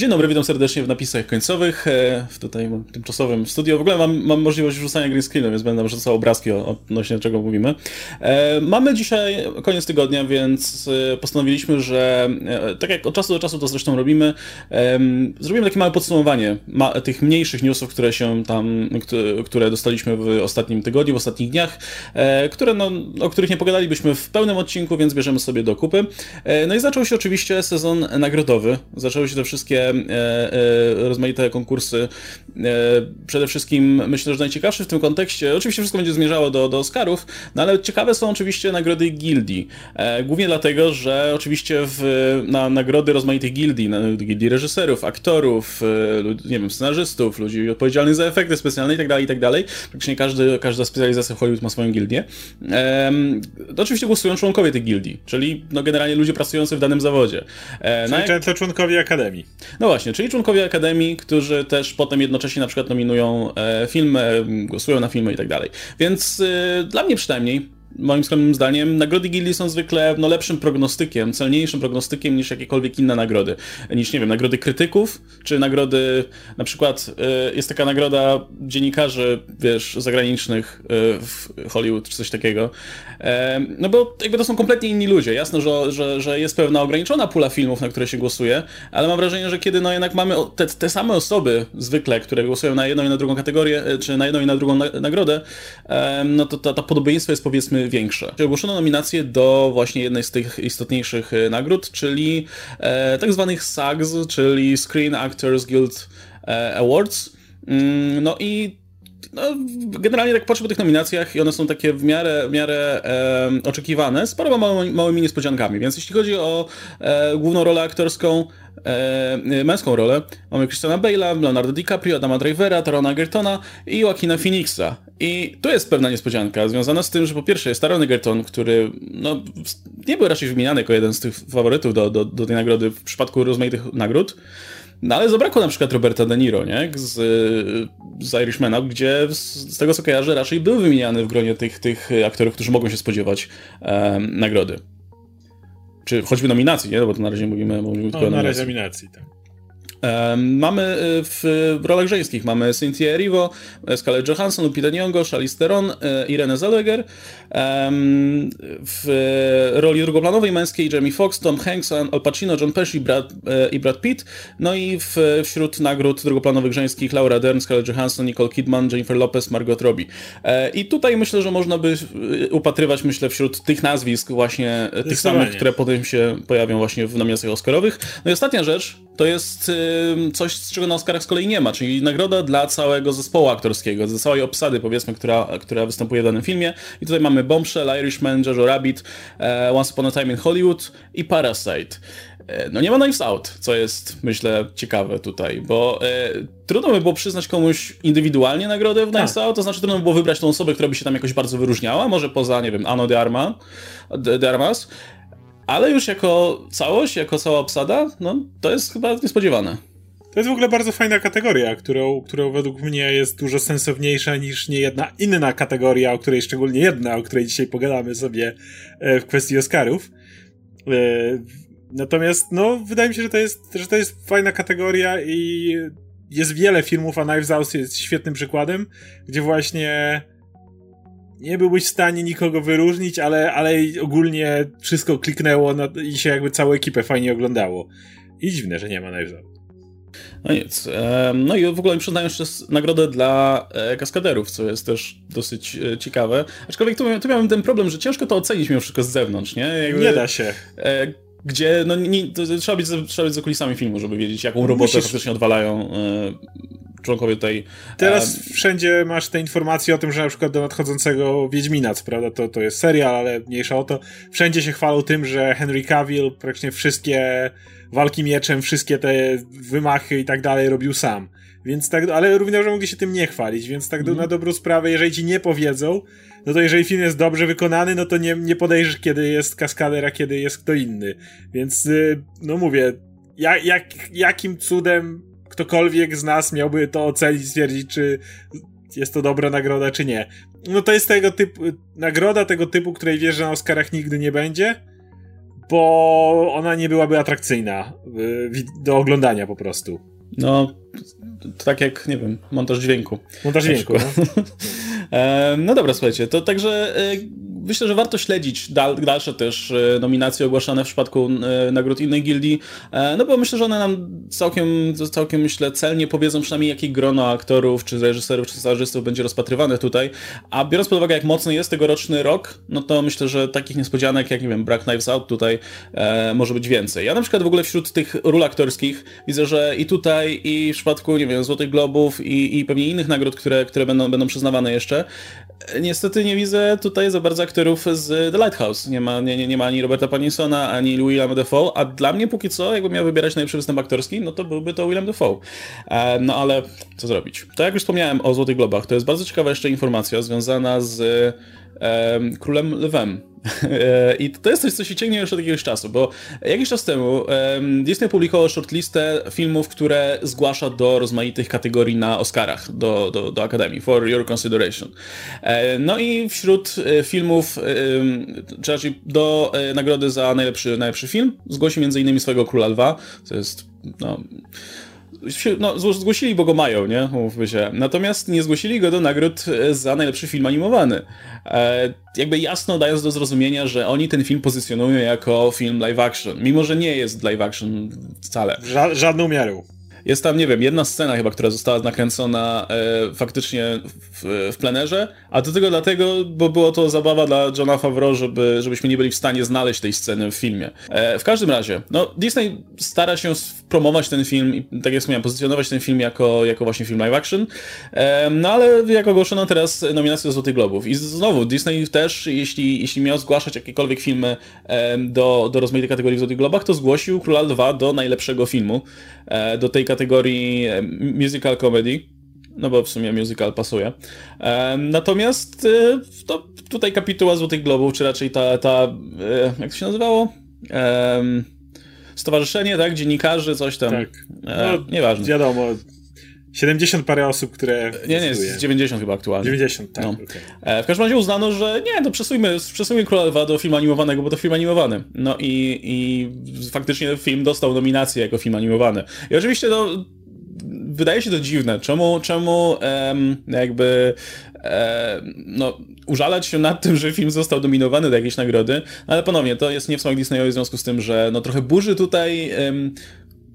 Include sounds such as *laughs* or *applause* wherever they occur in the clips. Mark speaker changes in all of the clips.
Speaker 1: Dzień dobry, witam serdecznie w napisach końcowych, e, w tutaj tymczasowym studio. W ogóle mam, mam możliwość wrzucania green screenu, więc będę wrzucał obrazki odnośnie czego mówimy. E, mamy dzisiaj koniec tygodnia, więc e, postanowiliśmy, że tak jak od czasu do czasu to zresztą robimy, zrobimy takie małe podsumowanie tych mniejszych newsów, które się tam, które dostaliśmy w ostatnim tygodniu, w ostatnich dniach, które, no, o których nie pogadalibyśmy w pełnym odcinku, więc bierzemy sobie do kupy. No i zaczął się oczywiście sezon nagrodowy. Zaczęły się te wszystkie E, e, rozmaite konkursy. E, przede wszystkim myślę, że najciekawszy w tym kontekście, oczywiście wszystko będzie zmierzało do, do Oscarów, no ale ciekawe są oczywiście nagrody gildii. Głównie dlatego, że oczywiście w, na nagrody rozmaitych gildii, na gildii reżyserów, aktorów, nie wiem, scenarzystów, ludzi odpowiedzialnych za efekty specjalne itd., tak itd., tak praktycznie każdy, każda specjalizacja w Hollywood ma swoją gildię. To oczywiście głosują członkowie tych gildii, czyli no, generalnie ludzie pracujący w danym zawodzie.
Speaker 2: Czyli na... to członkowie Akademii.
Speaker 1: No właśnie, czyli członkowie Akademii, którzy też potem jednocześnie na przykład nominują e, filmy, głosują na filmy i tak dalej. Więc e, dla mnie przynajmniej moim skromnym zdaniem, nagrody Gildii są zwykle no, lepszym prognostykiem, celniejszym prognostykiem niż jakiekolwiek inne nagrody. Niż, nie wiem, nagrody krytyków, czy nagrody, na przykład y, jest taka nagroda dziennikarzy, wiesz, zagranicznych y, w Hollywood, czy coś takiego. E, no bo jakby to są kompletnie inni ludzie. Jasno, że, że, że jest pewna ograniczona pula filmów, na które się głosuje, ale mam wrażenie, że kiedy no jednak mamy te, te same osoby zwykle, które głosują na jedną i na drugą kategorię, e, czy na jedną i na drugą na, nagrodę, e, no to to podobieństwo jest powiedzmy większe. Ogłoszono nominację do właśnie jednej z tych istotniejszych e, nagród, czyli e, tak zwanych SAGs, czyli Screen Actors Guild e, Awards. Mm, no i no, generalnie tak patrzę po tych nominacjach i one są takie w miarę, w miarę e, oczekiwane, z paroma małymi, małymi niespodziankami, więc jeśli chodzi o e, główną rolę aktorską, e, męską rolę, mamy Christiana Bale'a, Leonardo DiCaprio, Adama Drivera, Tarona Gertona i Joaquina Phoenixa. I tu jest pewna niespodzianka, związana z tym, że po pierwsze jest Taron Egerton, który no, nie był raczej wymieniany jako jeden z tych faworytów do, do, do tej nagrody w przypadku rozmaitych nagród, no ale zabrakło na przykład Roberta De Niro, nie? Z, z Irishmana, gdzie z tego co kojarzę raczej był wymieniany w gronie tych, tych aktorów, którzy mogą się spodziewać um, nagrody. Czy choćby nominacji, nie? No bo to na razie mówimy, mówimy
Speaker 2: no, tylko o nominacji. Na razie nominacji, tak.
Speaker 1: Mamy e, w, rolach żeńskich mamy Cynthia Erivo, Scarlett Johansson, Lupita Nyong'o, Charlize Theron, e, Irene Zellweger. W roli drugoplanowej męskiej Jamie Foxx, Tom Hanks, Al Pacino, John Pesci Brad, e, i Brad Pitt. No i w, wśród nagród drugoplanowych żeńskich Laura Dern, Scarlett Johansson, Nicole Kidman, Jennifer Lopez, Margot Robbie. I tutaj myślę, że można by upatrywać, myślę, wśród tych nazwisk właśnie tych samych, które potem się pojawią właśnie w nominacjach Oscarowych. No i ostatnia rzecz, to jest coś, z czego na Oscarach z kolei nie ma, czyli nagroda dla całego zespołu aktorskiego, dla całej obsady, powiedzmy, która, która występuje w danym filmie. I tutaj mamy Bombshell, Irishman, Jojo Rabbit, e, Once Upon a Time in Hollywood i Parasite. E, no nie ma Knives Out, co jest, myślę, ciekawe tutaj, bo e, trudno by było przyznać komuś indywidualnie nagrodę w Knives tak. Out, to znaczy trudno by było wybrać tą osobę, która by się tam jakoś bardzo wyróżniała, może poza, nie wiem, Anno de, Arma, de, de Armas, ale już jako całość, jako cała obsada, no to jest chyba niespodziewane.
Speaker 2: To jest w ogóle bardzo fajna kategoria, którą, którą według mnie jest dużo sensowniejsza niż niejedna inna kategoria, o której szczególnie jedna, o której dzisiaj pogadamy sobie e, w kwestii Oscarów. E, natomiast, no, wydaje mi się, że to jest, że to jest fajna kategoria i jest wiele filmów, a Knives Out jest świetnym przykładem, gdzie właśnie nie byłbyś w stanie nikogo wyróżnić, ale, ale ogólnie wszystko kliknęło i się jakby całą ekipę fajnie oglądało. I dziwne, że nie ma Knives Out.
Speaker 1: No nic. No i w ogóle przyznają jeszcze nagrodę dla e, kaskaderów, co jest też dosyć e, ciekawe. Aczkolwiek tu, tu miałem ten problem, że ciężko to ocenić mimo wszystko z zewnątrz, nie?
Speaker 2: Jakby, nie da się.
Speaker 1: E, gdzie no, nie, trzeba, być, trzeba być za kulisami filmu, żeby wiedzieć, jaką robotę Musisz... faktycznie odwalają członkowie tej...
Speaker 2: Teraz wszędzie masz te informacje o tym, że na przykład do nadchodzącego Wiedźmina, co prawda to, to jest serial, ale mniejsza o to, wszędzie się chwalą tym, że Henry Cavill praktycznie wszystkie walki mieczem, wszystkie te wymachy i tak dalej robił sam. Więc tak, ale równie mogli się tym nie chwalić, więc tak mm. na dobrą sprawę, jeżeli ci nie powiedzą, no to jeżeli film jest dobrze wykonany, no to nie, nie podejrzysz, kiedy jest kaskader, a kiedy jest kto inny. Więc, y, no mówię, jak, jak, jakim cudem ktokolwiek z nas miałby to ocenić, stwierdzić, czy jest to dobra nagroda, czy nie. No to jest tego typu, nagroda tego typu, której wiesz, że na Oscarach nigdy nie będzie, bo ona nie byłaby atrakcyjna do oglądania po prostu.
Speaker 1: No, tak jak, nie wiem, montaż dźwięku.
Speaker 2: Montaż dźwięku, no. *laughs*
Speaker 1: no dobra, słuchajcie, to także e, myślę, że warto śledzić dal, dalsze też e, nominacje ogłaszane w przypadku e, nagród innej gildii, no bo myślę, że one nam całkiem, całkiem myślę, celnie powiedzą przynajmniej jakie grono aktorów, czy reżyserów, czy scenarzystów będzie rozpatrywane tutaj, a biorąc pod uwagę jak mocny jest tegoroczny rok, no to myślę, że takich niespodzianek jak, nie wiem, Black Knives Out tutaj e, może być więcej. Ja na przykład w ogóle wśród tych ról aktorskich widzę, że i tutaj, i w przypadku, nie wiem, Złotych Globów, i, i pewnie innych nagród, które, które będą, będą przyznawane jeszcze, niestety nie widzę tutaj za bardzo aktorów z The Lighthouse. Nie ma, nie, nie, nie ma ani Roberta Pattinsona, ani Willama Dafoe, a dla mnie póki co, jakbym miał wybierać najlepszy występ aktorski, no to byłby to William Dafoe. E, no ale co zrobić? To jak już wspomniałem o Złotych Globach, to jest bardzo ciekawa jeszcze informacja związana z Królem Lwem *laughs* E, I to jest coś, co się ciągnie już od jakiegoś czasu, bo jakiś czas temu Disney publikował shortlistę filmów, które zgłasza do rozmaitych kategorii na Oscarach, do, do, do Akademii, for your consideration. E, no i wśród e, filmów, czy raczej do nagrody za najlepszy, najlepszy film, zgłosił m.in. swojego Króla Lwa, co jest no, no, zgłosili, bo go mają, nie? Mówmy się. Natomiast nie zgłosili go do nagród e, za najlepszy film animowany. E, jakby jasno dając do zrozumienia, że oni ten film pozycjonują jako film live action, mimo że nie jest live action wcale.
Speaker 2: Ża żadną miarą.
Speaker 1: Jest tam, nie wiem, jedna scena chyba, która została nakręcona e, faktycznie w, w plenerze, a do tego dlatego, bo było to zabawa dla Johna Favreau, żeby, żebyśmy nie byli w stanie znaleźć tej sceny w filmie. E, w każdym razie, no Disney stara się promować ten film i tak jak wspomniałem, pozycjonować ten film jako, jako właśnie film live action, e, no ale jak ogłoszono teraz nominację do Złotych Globów i znowu Disney też, jeśli, jeśli miał zgłaszać jakiekolwiek filmy e, do, do rozmaitych kategorii w Złotych Globach, to zgłosił Króla 2 do najlepszego filmu, e, do tej kategorii kategorii e, musical comedy, no bo w sumie musical pasuje. E, natomiast e, to tutaj kapituła Złotych Globów, czy raczej ta, ta jak to się nazywało? Stowarzyszenie, tak? Dziennikarzy, coś tam. Tak. No, nieważne.
Speaker 2: Wiadomo, 70 parę osób, które.
Speaker 1: Nie, nie, jest 90 chyba aktualnie.
Speaker 2: 90, tak. No. Okay.
Speaker 1: W każdym razie uznano, że nie, to przesuńmy, przesuńmy Króla Lwa do filmu animowanego, bo to film animowany. No i, i faktycznie film dostał nominację jako film animowany. I oczywiście no, wydaje się to dziwne. Czemu, czemu em, jakby no, użalać się nad tym, że film został dominowany do jakiejś nagrody, ale ponownie, to jest nie w smak Disneyowi w związku z tym, że no, trochę burzy tutaj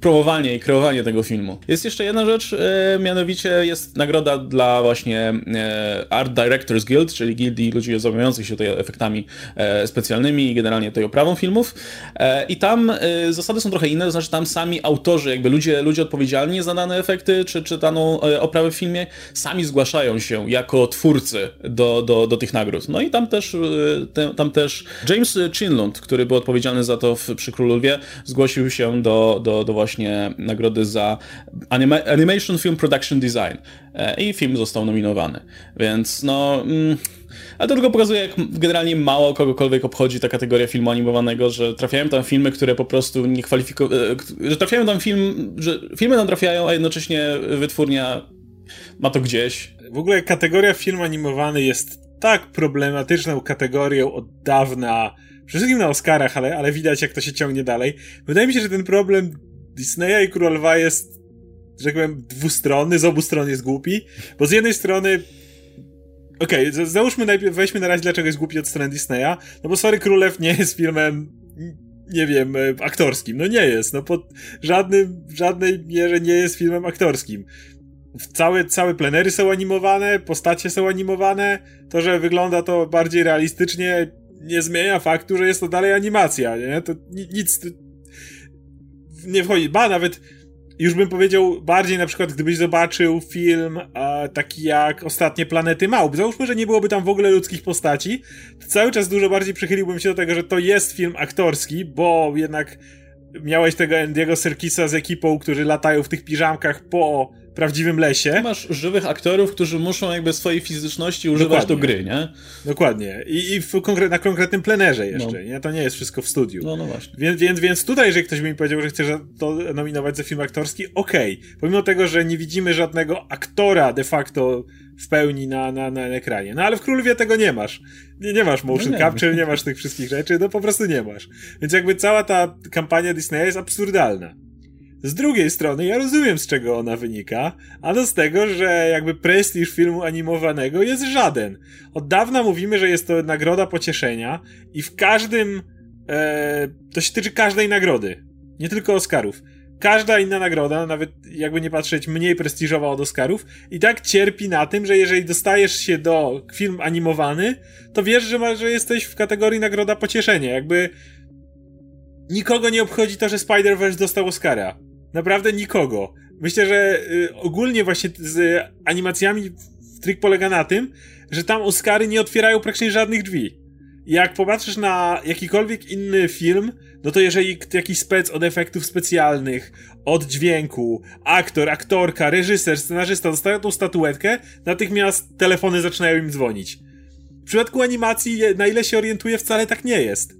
Speaker 1: promowanie i kreowanie tego filmu. Jest jeszcze jedna rzecz, e, mianowicie jest nagroda dla właśnie e, Art Directors Guild, czyli gildii ludzi zajmujących się tutaj efektami e, specjalnymi i generalnie tutaj oprawą filmów. E, I tam e, zasady są trochę inne, to znaczy tam sami autorzy, jakby ludzie, ludzie odpowiedzialni za dane efekty czy, czy daną e, oprawę w filmie, sami zgłaszają się jako twórcy do, do, do tych nagród. No i tam też, te, tam też James Chinlund, który był odpowiedzialny za to w, przy Królu zgłosił się do, do, do właśnie właśnie nagrody za anima Animation Film Production Design e, i film został nominowany. Więc no... Mm, ale to tylko pokazuje, jak generalnie mało kogokolwiek obchodzi ta kategoria filmu animowanego, że trafiają tam filmy, które po prostu nie kwalifikują, e, że trafiają tam film, że filmy tam trafiają, a jednocześnie wytwórnia ma to gdzieś.
Speaker 2: W ogóle kategoria film animowany jest tak problematyczną kategorią od dawna, przede wszystkim na Oscarach, ale, ale widać jak to się ciągnie dalej. Wydaje mi się, że ten problem Disneya i Królowa jest, że tak powiem, dwustronny, z obu stron jest głupi, bo z jednej strony Okej, okay, załóżmy najpierw, weźmy na razie dlaczego jest głupi od strony Disneya, no bo Sorry Królew nie jest filmem, nie wiem, e, aktorskim, no nie jest, no pod żadnym, żadnej mierze nie jest filmem aktorskim. Całe, całe plenery są animowane, postacie są animowane, to, że wygląda to bardziej realistycznie nie zmienia faktu, że jest to dalej animacja, nie? To nic, nie wchodzi. Ba, nawet już bym powiedział bardziej na przykład, gdybyś zobaczył film e, taki jak Ostatnie Planety Małp. Załóżmy, że nie byłoby tam w ogóle ludzkich postaci, to cały czas dużo bardziej przychyliłbym się do tego, że to jest film aktorski, bo jednak miałeś tego Andiego Serkisa z ekipą, którzy latają w tych piżamkach po prawdziwym lesie.
Speaker 1: Masz żywych aktorów, którzy muszą jakby swojej fizyczności używać Dokładnie. do gry, nie?
Speaker 2: Dokładnie. I, i konkre na konkretnym plenerze jeszcze, no. nie? To nie jest wszystko w studiu.
Speaker 1: No, no właśnie.
Speaker 2: Więc, więc, więc tutaj, jeżeli ktoś by mi powiedział, że chce to nominować za film aktorski, okej. Okay. Pomimo tego, że nie widzimy żadnego aktora de facto w pełni na, na, na ekranie. No ale w Królowie tego nie masz. Nie, nie masz motion no nie. capture, nie masz tych wszystkich rzeczy, no po prostu nie masz. Więc jakby cała ta kampania Disneya jest absurdalna. Z drugiej strony, ja rozumiem z czego ona wynika, ano z tego, że jakby prestiż filmu animowanego jest żaden. Od dawna mówimy, że jest to nagroda pocieszenia i w każdym. E, to się tyczy każdej nagrody. Nie tylko Oscarów. Każda inna nagroda, nawet jakby nie patrzeć mniej prestiżowa od Oscarów, i tak cierpi na tym, że jeżeli dostajesz się do film animowany, to wiesz, że, ma, że jesteś w kategorii nagroda pocieszenia. Jakby nikogo nie obchodzi to, że Spider-Verse dostał Oscara Naprawdę nikogo. Myślę, że y, ogólnie właśnie z animacjami trik polega na tym, że tam Oscary nie otwierają praktycznie żadnych drzwi. Jak popatrzysz na jakikolwiek inny film, no to jeżeli jakiś spec od efektów specjalnych, od dźwięku, aktor, aktorka, reżyser, scenarzysta dostają tą statuetkę, natychmiast telefony zaczynają im dzwonić. W przypadku animacji, na ile się orientuję, wcale tak nie jest.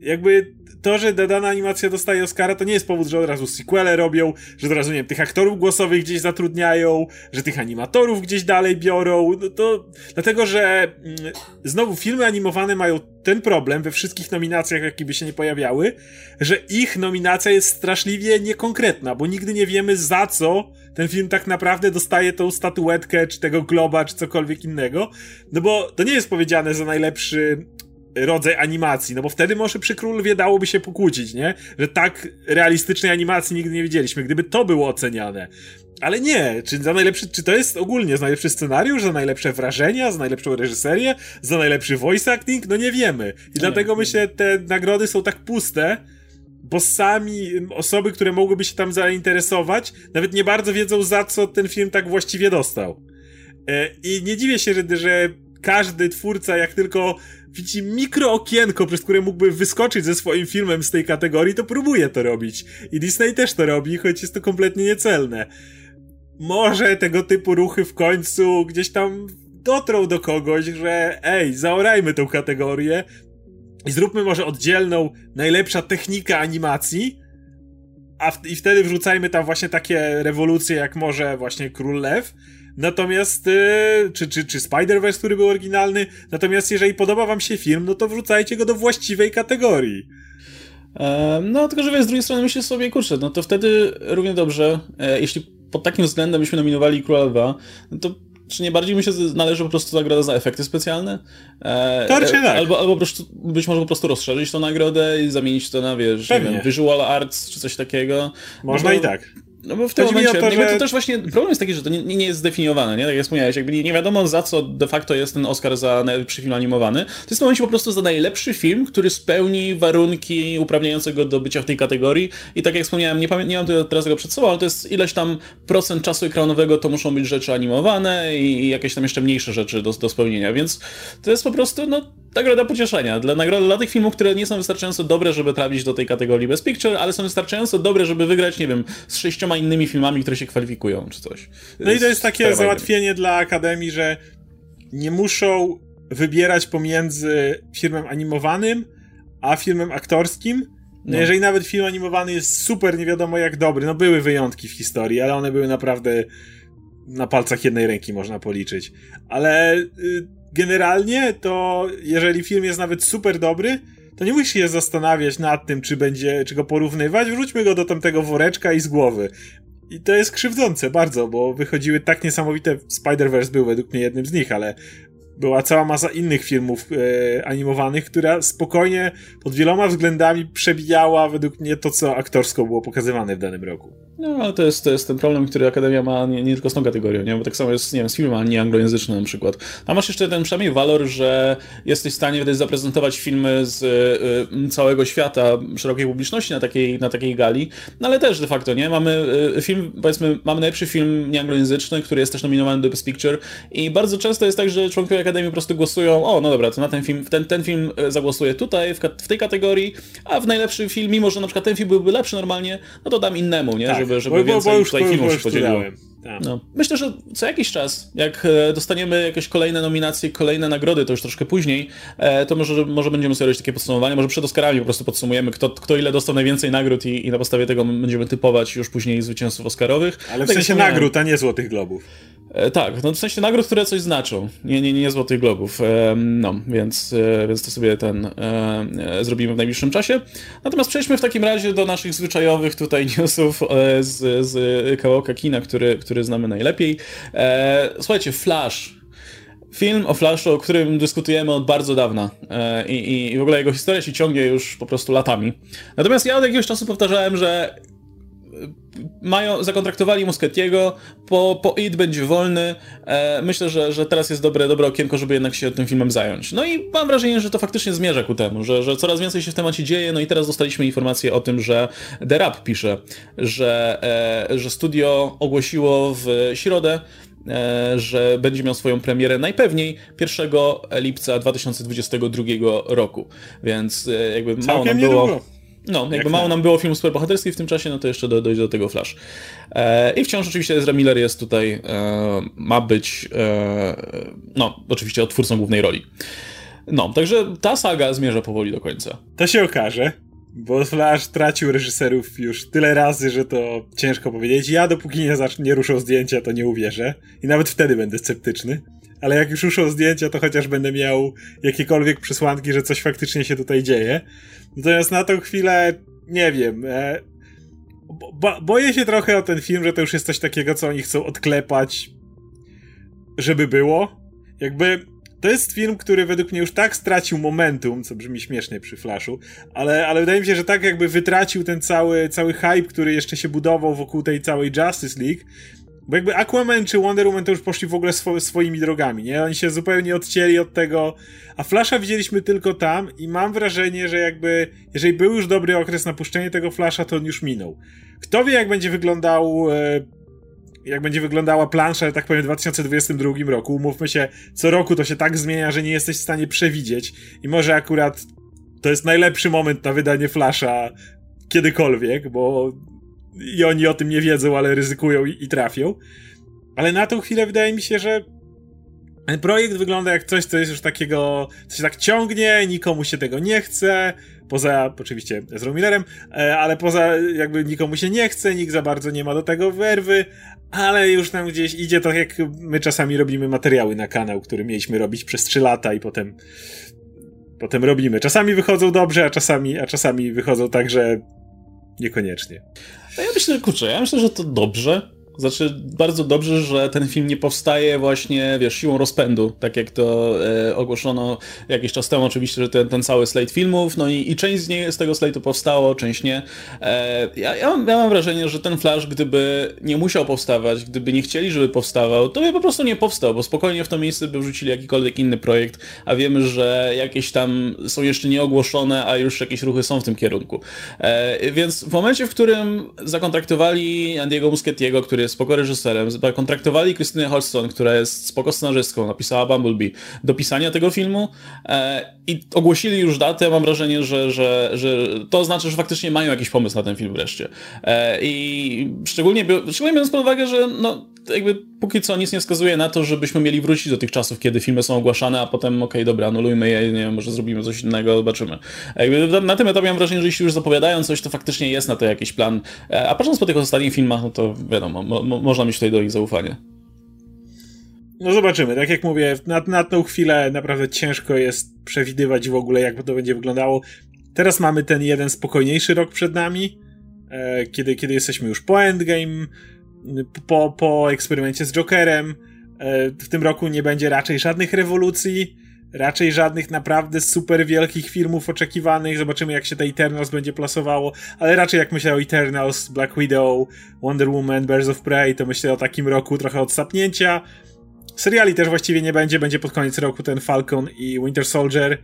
Speaker 2: Jakby to, że dana animacja dostaje Oscara, to nie jest powód, że od razu sequele robią, że od razu, nie wiem, tych aktorów głosowych gdzieś zatrudniają, że tych animatorów gdzieś dalej biorą, no to dlatego, że mm, znowu filmy animowane mają ten problem we wszystkich nominacjach, jakie by się nie pojawiały, że ich nominacja jest straszliwie niekonkretna, bo nigdy nie wiemy za co ten film tak naprawdę dostaje tą statuetkę, czy tego globa, czy cokolwiek innego. No bo to nie jest powiedziane za najlepszy rodzaj animacji, no bo wtedy może przy Królowie dałoby się pokłócić, nie? Że tak realistycznej animacji nigdy nie widzieliśmy, gdyby to było oceniane. Ale nie, czy za najlepszy, czy to jest ogólnie za najlepszy scenariusz, za najlepsze wrażenia, za najlepszą reżyserię, za najlepszy voice acting? No nie wiemy. I dlatego nie. myślę, te nagrody są tak puste, bo sami osoby, które mogłyby się tam zainteresować, nawet nie bardzo wiedzą, za co ten film tak właściwie dostał. E, I nie dziwię się, że każdy twórca, jak tylko widzi mikro okienko, przez które mógłby wyskoczyć ze swoim filmem z tej kategorii, to próbuje to robić. I Disney też to robi, choć jest to kompletnie niecelne. Może tego typu ruchy w końcu gdzieś tam dotrą do kogoś, że ej, zaorajmy tę kategorię i zróbmy może oddzielną najlepsza technika animacji, a w, i wtedy wrzucajmy tam właśnie takie rewolucje, jak może właśnie Król Lew, Natomiast, yy, czy, czy, czy Spider-Verse, który był oryginalny, natomiast jeżeli podoba wam się film, no to wrzucajcie go do właściwej kategorii.
Speaker 1: no, tylko że wiesz, z drugiej strony myślę sobie, kurczę, no to wtedy równie dobrze, e, jeśli pod takim względem byśmy nominowali Króla Lwa, no to czy nie bardziej mi się należy po prostu nagroda za efekty specjalne?
Speaker 2: E, tak.
Speaker 1: Albo, albo po prostu, być może po prostu rozszerzyć tą nagrodę i zamienić to na, wiesz, wiem, visual arts czy coś takiego.
Speaker 2: Można no, i tak.
Speaker 1: No bo w tym Chodzi momencie, to, że... to też właśnie problem jest taki, że to nie, nie jest zdefiniowane, nie? Tak jak wspomniałeś, jakby nie, nie wiadomo za co de facto jest ten Oscar za najlepszy film animowany. To jest w tym momencie po prostu za najlepszy film, który spełni warunki uprawniające go do bycia w tej kategorii i tak jak wspomniałem, nie, nie mam teraz tego przed sobą, ale to jest ileś tam procent czasu ekranowego to muszą być rzeczy animowane i jakieś tam jeszcze mniejsze rzeczy do, do spełnienia, więc to jest po prostu, no, nagroda pocieszenia. Dla, nagrody, dla tych filmów, które nie są wystarczająco dobre, żeby trafić do tej kategorii Best Picture, ale są wystarczająco dobre, żeby wygrać, nie wiem, z sześcioma innymi filmami, które się kwalifikują, czy coś.
Speaker 2: No i to jest takie załatwienie dla Akademii, że nie muszą wybierać pomiędzy filmem animowanym a filmem aktorskim. No, no. Jeżeli nawet film animowany jest super, nie wiadomo jak dobry, no były wyjątki w historii, ale one były naprawdę na palcach jednej ręki można policzyć. Ale y, generalnie to jeżeli film jest nawet super dobry, to nie musisz się zastanawiać nad tym, czy będzie, czy go porównywać, wróćmy go do tamtego woreczka i z głowy. I to jest krzywdzące bardzo, bo wychodziły tak niesamowite. Spider-Verse był według mnie jednym z nich, ale była cała masa innych filmów e, animowanych, która spokojnie pod wieloma względami przebijała według mnie to, co aktorsko było pokazywane w danym roku.
Speaker 1: No, ale to jest, to jest ten problem, który Akademia ma nie, nie tylko z tą kategorią, nie? bo tak samo jest nie wiem, z filmem nieanglojęzycznym na przykład. Tam masz jeszcze ten przynajmniej walor, że jesteś w stanie wtedy zaprezentować filmy z y, całego świata, szerokiej publiczności na takiej, na takiej gali, no ale też de facto, nie? Mamy y, film, powiedzmy, mamy najlepszy film nieanglojęzyczny, który jest też nominowany do Best Picture i bardzo często jest tak, że członkowie Akademii po prostu głosują, o, no dobra, to na ten film, ten, ten film zagłosuję tutaj, w, w tej kategorii, a w najlepszy film, mimo że na przykład ten film byłby lepszy normalnie, no to dam innemu, nie? Tak żeby, żeby bo, więcej bo już, tutaj filmów się podzieliło. No. Myślę, że co jakiś czas, jak e, dostaniemy jakieś kolejne nominacje, kolejne nagrody, to już troszkę później, e, to może, może będziemy sobie robić takie podsumowanie, może przed Oscarami po prostu podsumujemy, kto, kto ile dostał najwięcej nagród i, i na podstawie tego będziemy typować już później zwycięzców Oscarowych.
Speaker 2: Ale w tak sensie nagród, a nie Złotych Globów.
Speaker 1: E, tak, no w sensie nagród, które coś znaczą, nie, nie, nie Złotych Globów, e, no, więc, e, więc to sobie ten zrobimy w najbliższym czasie. Natomiast przejdźmy w takim razie do naszych zwyczajowych tutaj *laughs* newsów z, z kawałka kina, który, który znamy najlepiej. słuchajcie, Flash, Film o Flashu, o którym dyskutujemy od bardzo dawna i, i w ogóle jego historia się ciągnie już po prostu latami. Natomiast ja od jakiegoś czasu powtarzałem, że mają, zakontraktowali Musketiego, po, po IT będzie wolny. E, myślę, że, że teraz jest dobre, dobre okienko, żeby jednak się tym filmem zająć. No i mam wrażenie, że to faktycznie zmierza ku temu, że, że coraz więcej się w temacie dzieje, no i teraz dostaliśmy informację o tym, że The Rap pisze, że, e, że studio ogłosiło w środę, e, że będzie miał swoją premierę najpewniej 1 lipca 2022 roku, więc e, jakby mało nam było... Niedługo. No, jakby mało nam było filmu superbohaterski w tym czasie, no to jeszcze do, dojdzie do tego Flash. E, I wciąż oczywiście Ezra Miller jest tutaj, e, ma być, e, no, oczywiście twórcą głównej roli. No, także ta saga zmierza powoli do końca.
Speaker 2: To się okaże, bo Flash tracił reżyserów już tyle razy, że to ciężko powiedzieć. Ja dopóki nie, zacz- nie ruszą zdjęcia, to nie uwierzę. I nawet wtedy będę sceptyczny. Ale jak już ruszą zdjęcia, to chociaż będę miał jakiekolwiek przesłanki, że coś faktycznie się tutaj dzieje. Natomiast na tą chwilę nie wiem. E, bo, boję się trochę o ten film, że to już jest coś takiego, co oni chcą odklepać, żeby było. Jakby to jest film, który według mnie już tak stracił momentum, co brzmi śmiesznie przy Flashu, ale, ale wydaje mi się, że tak jakby wytracił ten cały, cały hype, który jeszcze się budował wokół tej całej Justice League, bo jakby Aquaman czy Wonder Woman to już poszli w ogóle swo swoimi drogami, nie? Oni się zupełnie odcięli od tego, a Flasha widzieliśmy tylko tam i mam wrażenie, że jakby, jeżeli był już dobry okres na puszczenie tego Flasha, to on już minął. Kto wie, jak będzie wyglądał e, jak będzie wyglądała plansza, tak powiem, w 2022 roku. Umówmy się, co roku to się tak zmienia, że nie jesteś w stanie przewidzieć i może akurat to jest najlepszy moment na wydanie Flasha kiedykolwiek, bo i oni o tym nie wiedzą, ale ryzykują i, i trafią. Ale na tą chwilę wydaje mi się, że ten projekt wygląda jak coś, co jest już takiego, co się tak ciągnie, nikomu się tego nie chce, poza oczywiście z Millerem, e, ale poza jakby nikomu się nie chce, nikt za bardzo nie ma do tego werwy, ale już tam gdzieś idzie tak jak my czasami robimy materiały na kanał, który mieliśmy robić przez 3 lata i potem potem robimy. Czasami wychodzą dobrze, a czasami, a czasami wychodzą tak, że niekoniecznie.
Speaker 1: Ja myślę, kurczę, ja myślę, że to dobrze, znaczy, bardzo dobrze, że ten film nie powstaje właśnie, wiesz, siłą rozpędu, tak jak to e, ogłoszono jakiś czas temu, oczywiście, że ten, ten cały slate filmów, no i, i część z, nie, z tego slate'u powstało, część nie. E, ja, ja, mam, ja mam wrażenie, że ten Flash, gdyby nie musiał powstawać, gdyby nie chcieli, żeby powstawał, to by po prostu nie powstał, bo spokojnie w to miejsce by wrzucili jakikolwiek inny projekt, a wiemy, że jakieś tam są jeszcze nieogłoszone, a już jakieś ruchy są w tym kierunku. E, więc w momencie, w którym zakontraktowali Andiego Muschettiego, który spoko reżyserem, kontraktowali Krystynę Holston, która jest spoko scenarzystką, napisała Bumblebee, do pisania tego filmu e, i ogłosili już datę, mam wrażenie, że, że, że to znaczy, że faktycznie mają jakiś pomysł na ten film wreszcie. E, I szczególnie, szczególnie biorąc pod uwagę, że no, jakby póki co nic nie wskazuje na to, żebyśmy mieli wrócić do tych czasów, kiedy filmy są ogłaszane, a potem okej, okay, dobra, anulujmy je, nie wiem, może zrobimy coś innego, zobaczymy. Na tym etapie mam wrażenie, że jeśli już zapowiadają coś, to faktycznie jest na to jakiś plan. E, a patrząc po tych ostatnich filmach, no to wiadomo, mo można mieć tutaj do nich zaufanie.
Speaker 2: No zobaczymy. Tak jak mówię, na, na tą chwilę naprawdę ciężko jest przewidywać w ogóle, jak to będzie wyglądało. Teraz mamy ten jeden spokojniejszy rok przed nami, e, kiedy, kiedy jesteśmy już po Endgame, po, po eksperymencie z Jokerem. E, w tym roku nie będzie raczej żadnych rewolucji, raczej żadnych naprawdę super wielkich filmów oczekiwanych. Zobaczymy, jak się te Eternals będzie plasowało, ale raczej jak myślę o Eternals, Black Widow, Wonder Woman, Birds of Prey, to myślę o takim roku trochę odsapnięcia. Seriali też właściwie nie będzie, będzie pod koniec roku ten Falcon i Winter Soldier.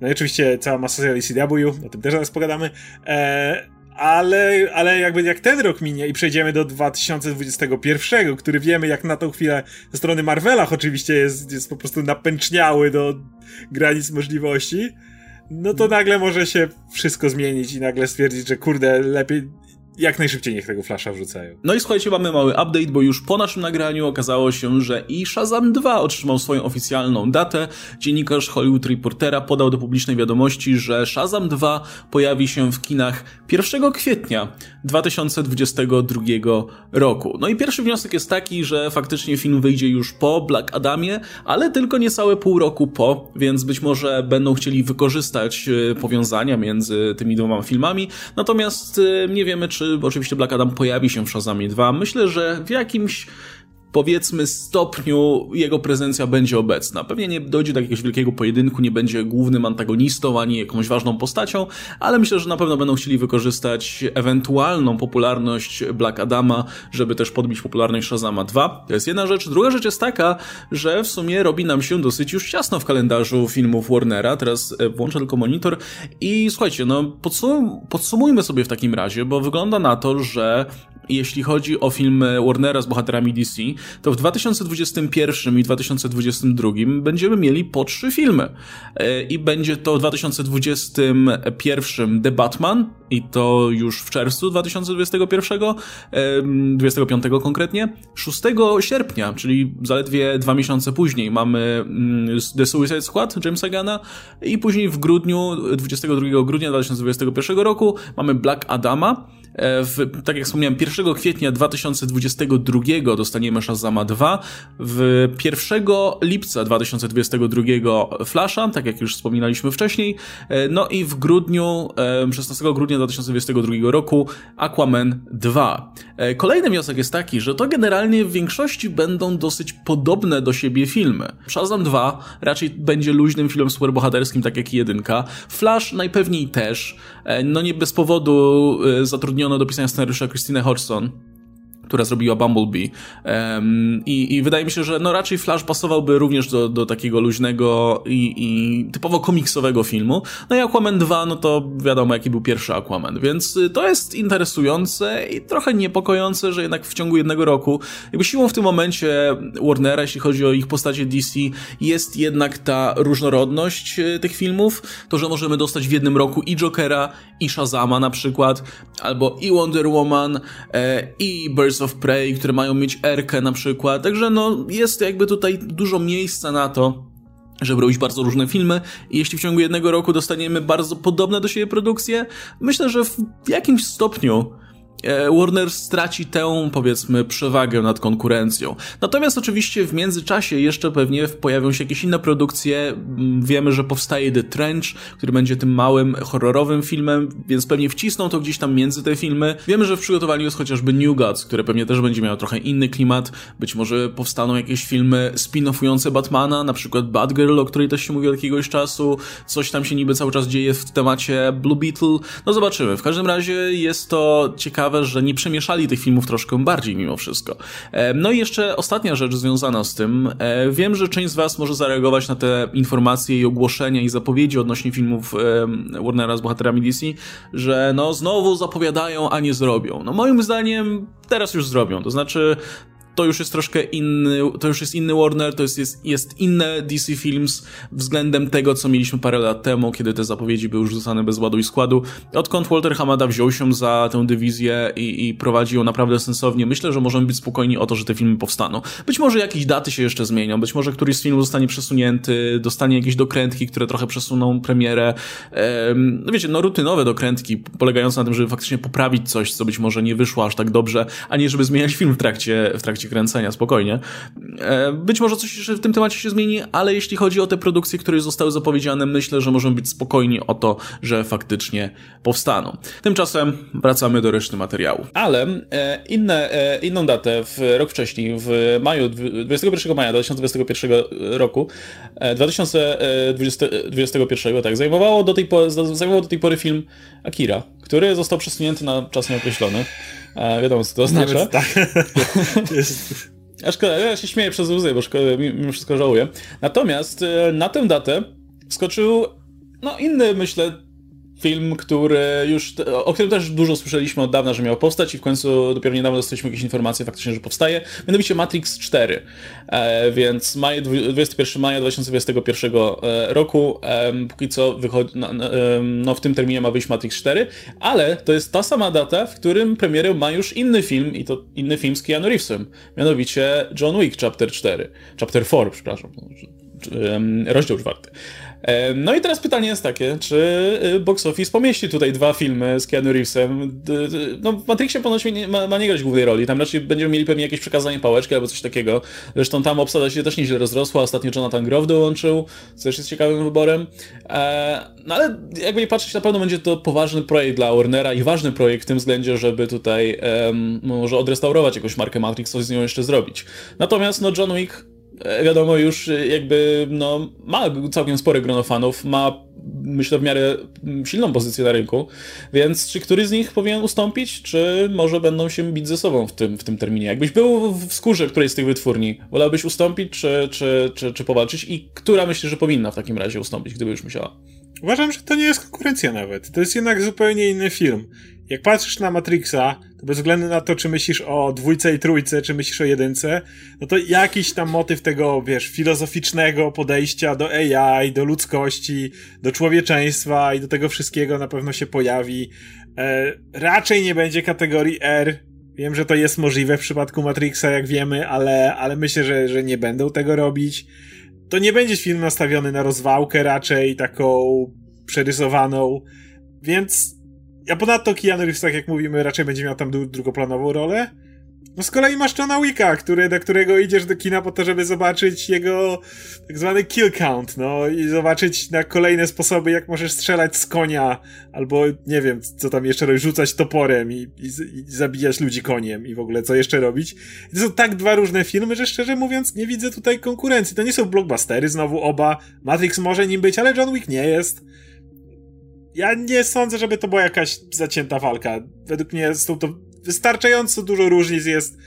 Speaker 2: No i oczywiście cała masa seriali CW, o tym też zaraz pogadamy. Eee, ale, ale jakby jak ten rok minie i przejdziemy do 2021, który wiemy jak na tą chwilę ze strony Marvelach oczywiście jest, jest po prostu napęczniały do granic możliwości, no to nagle może się wszystko zmienić i nagle stwierdzić, że kurde, lepiej jak najszybciej niech tego Flasha wrzucają.
Speaker 1: No i słuchajcie, mamy mały update, bo już po naszym nagraniu okazało się, że i Shazam 2 otrzymał swoją oficjalną datę. Dziennikarz Hollywood Reportera podał do publicznej wiadomości, że Shazam 2 pojawi się w kinach 1 kwietnia 2022 roku. No i pierwszy wniosek jest taki, że faktycznie film wyjdzie już po Black Adamie, ale tylko niecałe pół roku po, więc być może będą chcieli wykorzystać e, powiązania między tymi dwoma filmami. Natomiast e, nie wiemy, czy oczywiście Black Adam pojawi się w Shazamie 2. Myślę, że w jakimś powiedzmy stopniu jego prezencja będzie obecna. Pewnie nie dojdzie do jakiegoś wielkiego pojedynku, nie będzie głównym antagonistą ani jakąś ważną postacią, ale myślę, że na pewno będą chcieli wykorzystać ewentualną popularność Black Adama, żeby też podbić popularność Shazama 2. To jest jedna rzecz. Druga rzecz jest taka, że w sumie robi nam się dosyć już ciasno w kalendarzu filmów Warnera. Teraz e, włączę tylko monitor i słuchajcie, no podsum podsumujmy sobie w takim razie, bo wygląda na to, że jeśli chodzi o film Warnera z bohaterami DC, to w 2021 i 2022 będziemy mieli po trzy filmy. E, I będzie to w 2021 The Batman, i to już w czerwcu 2021, 25 konkretnie. 6 sierpnia, czyli zaledwie dwa miesiące później, mamy mm, The Suicide Squad Jamesa Gana i później w grudniu, 22 grudnia 2021 roku mamy Black Adama. E, w, tak jak wspomniałem, 1 kwietnia 2022 dostaniemy Shazama 2, w 1 lipca 2022 Flasha, tak jak już wspominaliśmy wcześniej, e, no i w grudniu, 16 grudnia 2022 roku Aquaman 2. E, kolejny wniosek jest taki, że to generalnie w większości będą dosyć podobne do siebie filmy. Shazam 2 raczej będzie luźnym filmem superbohaterskim, tak jak i jedynka. Flash najpewniej też. No nie bez powodu zatrudniono zatrudniono do pisania scenariusza Christine Hodgson, która zrobiła Bumblebee. Um, i, I wydaje mi się, że no raczej Flash pasowałby również do, do takiego luźnego i, i, typowo komiksowego filmu. No i Aquaman 2, no to wiadomo, jaki był pierwszy Aquaman. Więc y, to jest interesujące i trochę niepokojące, że jednak w ciągu jednego roku, jakby siłą w tym momencie Warnera, jeśli chodzi o ich postacie DC, jest jednak ta różnorodność y, tych filmów. To, że możemy dostać w jednym roku i Jokera, i Shazama na przykład, albo i Wonder Woman, e, i Birds Birds of Prey, które mają mieć Erkę na przykład. Także no, jest jakby tutaj dużo miejsca na to, żeby robić bardzo różne filmy i jeśli w ciągu jednego roku dostaniemy bardzo podobne do siebie produkcje, myślę, że w jakimś stopniu Warner straci tę, powiedzmy, przewagę nad konkurencją. Natomiast oczywiście w międzyczasie jeszcze pewnie pojawią się jakieś inne produkcje. Mm, wiemy, że powstaje The Trench, który będzie tym małym, horrorowym filmem, więc pewnie wcisną to gdzieś tam między te filmy. Wiemy, że w przygotowaniu jest chociażby New Gods, które pewnie też będzie miało trochę inny klimat. Być może powstaną jakieś filmy spin-offujące Batmana, na przykład Batgirl, o której też się mówi od jakiegoś czasu. Coś tam się niby cały czas dzieje w temacie Blue Beetle. No zobaczymy. W każdym razie jest to ciekawe ciekawe, że nie przemieszali tych filmów troszkę bardziej mimo wszystko. E, no i jeszcze ostatnia rzecz związana z tym. E, wiem, że część z Was może zareagować na te informacje i ogłoszenia i zapowiedzi odnośnie filmów e, Warnera z bohaterami DC, że no znowu zapowiadają, a nie zrobią. No moim zdaniem teraz już zrobią. To znaczy to już jest troszkę inny, to już jest inny Warner, to jest, jest, jest inne DC Films względem tego, co mieliśmy parę lat temu, kiedy te zapowiedzi były już rzucane bez ładu i składu. Odkąd Walter Hamada wziął się za tę dywizję i, i prowadzi ją naprawdę sensownie, myślę, że możemy być spokojni o to, że te filmy powstaną. Być może jakieś daty się jeszcze zmienią, być może któryś z filmów zostanie przesunięty, dostanie jakieś dokrętki, które trochę przesuną premierę. Ehm, no wiecie, no rutynowe dokrętki, polegające na tym, żeby faktycznie poprawić coś, co być może nie wyszło aż tak dobrze, a nie żeby zmieniać film w trakcie, w trakcie kręcenia, spokojnie. E, być może coś jeszcze w tym temacie się zmieni, ale jeśli chodzi o te produkcje, które zostały zapowiedziane, myślę, że możemy być spokojni o to, że faktycznie powstaną. Tymczasem wracamy do reszty materiału. Ale e, inne, e, inną datę, w rok wcześniej, w maju, 21 maja 2021 roku, 2021, tak, zajmowało do, zajmował do tej pory film Akira, który został przesunięty na czas nieokreślony. E, wiadomo, co to oznacza. Tak. *laughs* szkoda, ja się śmieję przez łzy, bo szkoda, mimo wszystko żałuję. Natomiast e, na tę datę skoczył, no inny, myślę, film, który już, o którym też dużo słyszeliśmy od dawna, że miał powstać i w końcu dopiero niedawno dostaliśmy jakieś informacje faktycznie, że powstaje. Mianowicie Matrix 4. E, więc maj, 21 maja 2021 e, roku. E, póki co wychodzi, no, no, w tym terminie ma wyjść Matrix 4, ale to jest ta sama data, w którym premierę ma już inny film i to inny film z Keanu Reevesem. Mianowicie John Wick Chapter 4. Chapter 4, przepraszam. Rozdział czwarty. No i teraz pytanie jest takie, czy y, Box Office pomieści tutaj dwa filmy z Keanu Reevesem? No w Matrixie ponoć ma, ma nie grać głównej roli, tam raczej będziemy mieli pewnie jakieś przekazanie pałeczki albo coś takiego. Zresztą tam obsada się też nieźle rozrosła, ostatnio Jonathan Groff dołączył, co też jest ciekawym wyborem. E, no ale jakby nie patrzeć, na pewno będzie to poważny projekt dla Warnera i ważny projekt w tym względzie, żeby tutaj um, może odrestaurować jakąś markę Matrix, coś z nią jeszcze zrobić. Natomiast no John Wick E, wiadomo już e, jakby no, ma całkiem spore grono fanów, ma myślę w miarę silną pozycję na rynku, więc czy któryś z nich powinien ustąpić, czy może będą się bić ze sobą w tym, w tym terminie? Jakbyś był w skórze którejś z tych wytwórni, wolałbyś ustąpić, czy, czy, czy, czy powalczyć i która myślisz, że powinna w takim razie ustąpić, gdyby już musiała?
Speaker 2: Uważam, że to nie jest konkurencja nawet. To jest jednak zupełnie inny film. Jak patrzysz na Matrixa, to bez względu na to, czy myślisz o dwójce i trójce, czy myślisz o jedynce, no to jakiś tam motyw tego, wiesz, filozoficznego podejścia do AI, do ludzkości, do człowieczeństwa i do tego wszystkiego na pewno się pojawi. E, raczej nie będzie kategorii R. Wiem, że to jest możliwe w przypadku Matrixa, jak wiemy, ale, ale myślę, że, że nie będą tego robić. To nie będzie film nastawiony na rozwałkę, raczej taką przerysowaną, więc a ponadto Keanu Reeves, tak jak mówimy, raczej będzie miał tam drugoplanową rolę. No z kolei masz Johna Wicka, który, do którego idziesz do kina po to, żeby zobaczyć jego tak zwany kill count, no i zobaczyć na kolejne sposoby, jak możesz strzelać z konia, albo nie wiem, co tam jeszcze robić, rzucać toporem i, i, i zabijać ludzi koniem i w ogóle co jeszcze robić. I to są tak dwa różne filmy, że szczerze mówiąc nie widzę tutaj konkurencji. To nie są blockbustery znowu oba. Matrix może nim być, ale John Wick nie jest ja nie sądzę, żeby to była jakaś zacięta walka. Według mnie są to wystarczająco dużo różnic jest,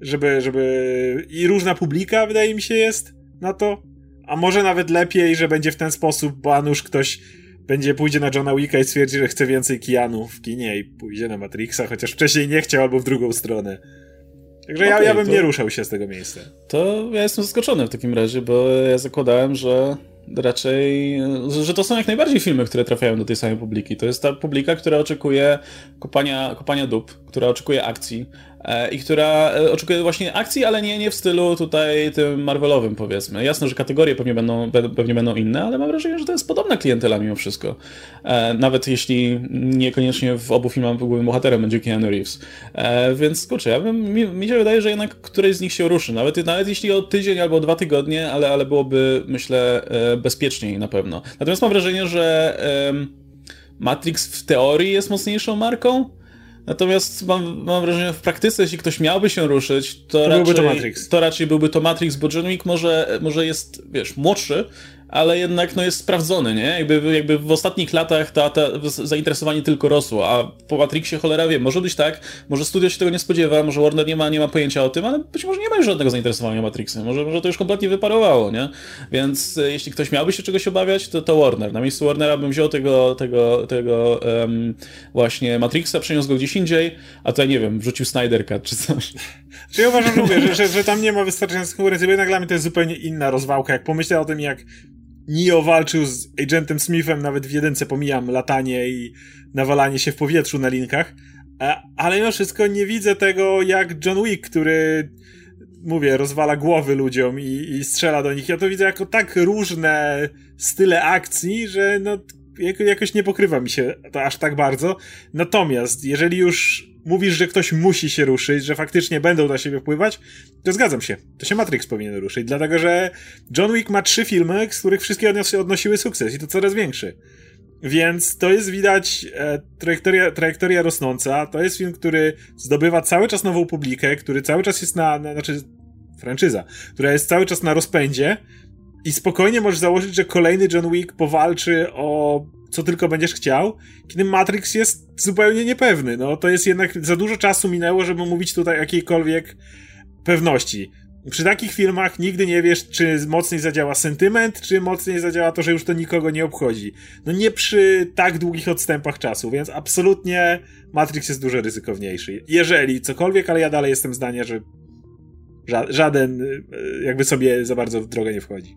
Speaker 2: żeby, żeby i różna publika, wydaje mi się, jest na to. A może nawet lepiej, że będzie w ten sposób, bo a nuż ktoś będzie pójdzie na Johna Wicka i stwierdzi, że chce więcej Keanu w kinie i pójdzie na Matrixa, chociaż wcześniej nie chciał albo w drugą stronę. Także okay, ja, ja bym to... nie ruszał się z tego miejsca.
Speaker 1: To ja jestem zaskoczony w takim razie, bo ja zakładałem, że raczej, że to są jak najbardziej filmy, które trafiają do tej samej publiki. To jest ta publika, która oczekuje kopania, kopania dup, która oczekuje akcji, i która e, oczekuje właśnie akcji, ale nie, nie w stylu tutaj tym Marvelowym powiedzmy. Jasne, że kategorie pewnie będą, pewnie będą inne, ale mam wrażenie, że to jest podobna klientela mimo wszystko. E, nawet jeśli niekoniecznie w obu filmach głównym bohaterem będzie Keanu Reeves. Więc kurczę, ja bym, mi, mi się wydaje, że jednak któryś z nich się ruszy. Nawet, nawet jeśli o tydzień albo dwa tygodnie, ale, ale byłoby myślę bezpieczniej na pewno. Natomiast mam wrażenie, że Matrix w teorii jest mocniejszą marką, Natomiast mam, mam wrażenie, że w praktyce, jeśli ktoś miałby się ruszyć, to, to raczej, byłby to, Matrix. to raczej byłby to Matrix, bo John Wick może, może jest, wiesz, młodszy, ale jednak no, jest sprawdzony, nie? Jakby, jakby w ostatnich latach ta, ta zainteresowanie tylko rosło, a po Matrixie cholera wie, może być tak, może studio się tego nie spodziewa, może Warner nie ma, nie ma pojęcia o tym, ale być może nie ma już żadnego zainteresowania Matrixem, może, może to już kompletnie wyparowało, nie? Więc e, jeśli ktoś miałby się czegoś obawiać, to, to Warner. Na miejscu Warnera bym wziął tego, tego, tego um, właśnie Matrixa, przeniósł go gdzieś indziej, a tutaj, nie wiem, wrzucił Snyder Cut czy coś.
Speaker 2: Czy ja uważam, że, że, że tam nie ma wystarczającej konkurencji, bo jednak dla mnie to jest zupełnie inna rozwałka. Jak pomyślę o tym, jak Neo walczył z Agentem Smithem, nawet w jedynce pomijam latanie i nawalanie się w powietrzu na linkach, e, ale mimo wszystko nie widzę tego jak John Wick, który mówię, rozwala głowy ludziom i, i strzela do nich. Ja to widzę jako tak różne style akcji, że no jakoś nie pokrywa mi się to aż tak bardzo. Natomiast jeżeli już mówisz, że ktoś musi się ruszyć, że faktycznie będą na siebie wpływać, to zgadzam się. To się Matrix powinien ruszyć, dlatego że John Wick ma trzy filmy, z których wszystkie odnosiły sukces i to coraz większy. Więc to jest widać e, trajektoria, trajektoria rosnąca. To jest film, który zdobywa cały czas nową publikę, który cały czas jest na, na znaczy franczyza, która jest cały czas na rozpędzie i spokojnie możesz założyć, że kolejny John Wick powalczy o co tylko będziesz chciał, kiedy Matrix jest zupełnie niepewny. No to jest jednak za dużo czasu minęło, żeby mówić tutaj jakiejkolwiek pewności. przy takich filmach nigdy nie wiesz, czy mocniej zadziała sentyment, czy mocniej zadziała to, że już to nikogo nie obchodzi. No nie przy tak długich odstępach czasu, więc absolutnie Matrix jest dużo ryzykowniejszy. Jeżeli cokolwiek, ale ja dalej jestem zdania, że żaden e, jakby sobie za bardzo w drogę nie wchodzi.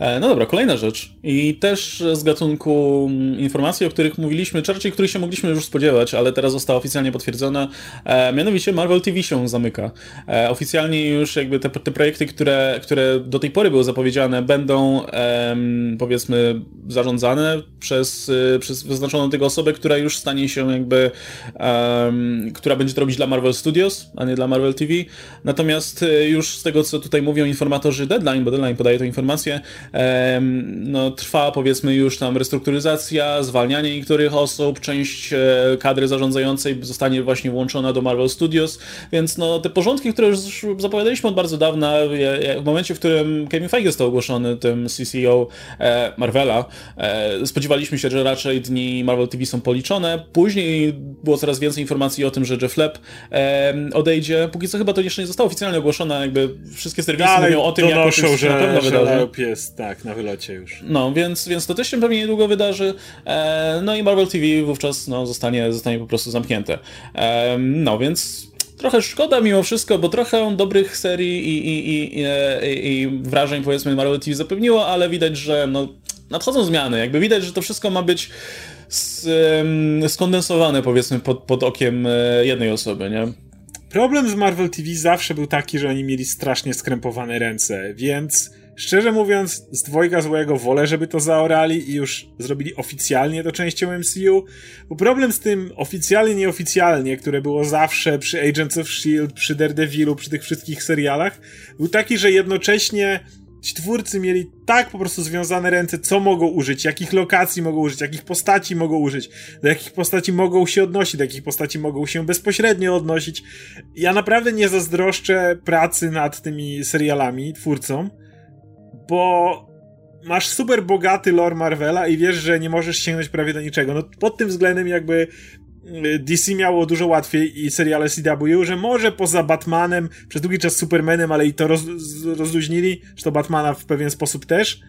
Speaker 1: no dobra, kolejna rzecz. I też z gatunku mm, informacji, o których mówiliśmy, raczej których się mogliśmy już spodziewać, ale teraz została oficjalnie potwierdzona. E, mianowicie Marvel TV się zamyka. E, oficjalnie już jakby te, te, projekty, które, które do tej pory były zapowiedziane, będą e, powiedzmy zarządzane przez, e, przez wyznaczoną tego osobę, która już stanie się jakby, która będzie to robić dla Marvel Studios, a nie dla Marvel TV. Natomiast e, już z tego, co tutaj mówią informatorzy Deadline, bo Deadline podaje tę informację, no, trwa powiedzmy już tam restrukturyzacja, zwalnianie niektórych osób, część e, kadry zarządzającej zostanie właśnie włączona do Marvel Studios, więc no, te porządki, które już zapowiadaliśmy od bardzo dawna, w momencie, w którym Kevin Feige został ogłoszony tym CCO e, Marvela, e, spodziewaliśmy się, że raczej dni Marvel TV są policzone. Później było coraz więcej informacji o tym, że Jeff Leb odejdzie. Póki co chyba to jeszcze nie zostało oficjalnie ogłoszone, jakby wszystkie serwisy Dalej mówią o tym, jak się
Speaker 2: że, na pewno wydarzy. jest tak, na wylocie już.
Speaker 1: No, więc, więc to też się pewnie niedługo wydarzy. E, no i Marvel TV wówczas no, zostanie, zostanie po prostu zamknięte. E, no, więc trochę szkoda mimo wszystko, bo trochę dobrych serii i, i, i, i, i wrażeń powiedzmy Marvel TV zapewniło, ale widać, że no, nadchodzą zmiany. Jakby widać, że to wszystko ma być skondensowane powiedzmy pod, pod okiem e, jednej osoby, nie?
Speaker 2: Problem z Marvel TV zawsze był taki, że oni mieli strasznie skrępowane ręce, więc Szczerze mówiąc, z dwojga złego wolę, żeby to zaorali i już zrobili oficjalnie to częścią MCU, bo problem z tym oficjalnie, nieoficjalnie, które było zawsze przy Agents of S.H.I.E.L.D., przy Daredevilu, przy tych wszystkich serialach, był taki, że jednocześnie ci twórcy mieli tak po prostu związane ręce, co mogą użyć, jakich lokacji mogą użyć, jakich postaci mogą użyć, do jakich postaci mogą się odnosić, do jakich postaci mogą się bezpośrednio odnosić. Ja naprawdę nie zazdroszczę pracy nad tymi serialami, twórcom, bo masz super bogaty lore Marvela i wiesz, że nie możesz sięgnąć prawie do niczego. No pod tym względem jakby y, DC miało dużo łatwiej i seriale CW, że może poza Batmanem, przez długi czas Supermanem, ale i to roz, rozluźnili, że to Batmana w pewien sposób też,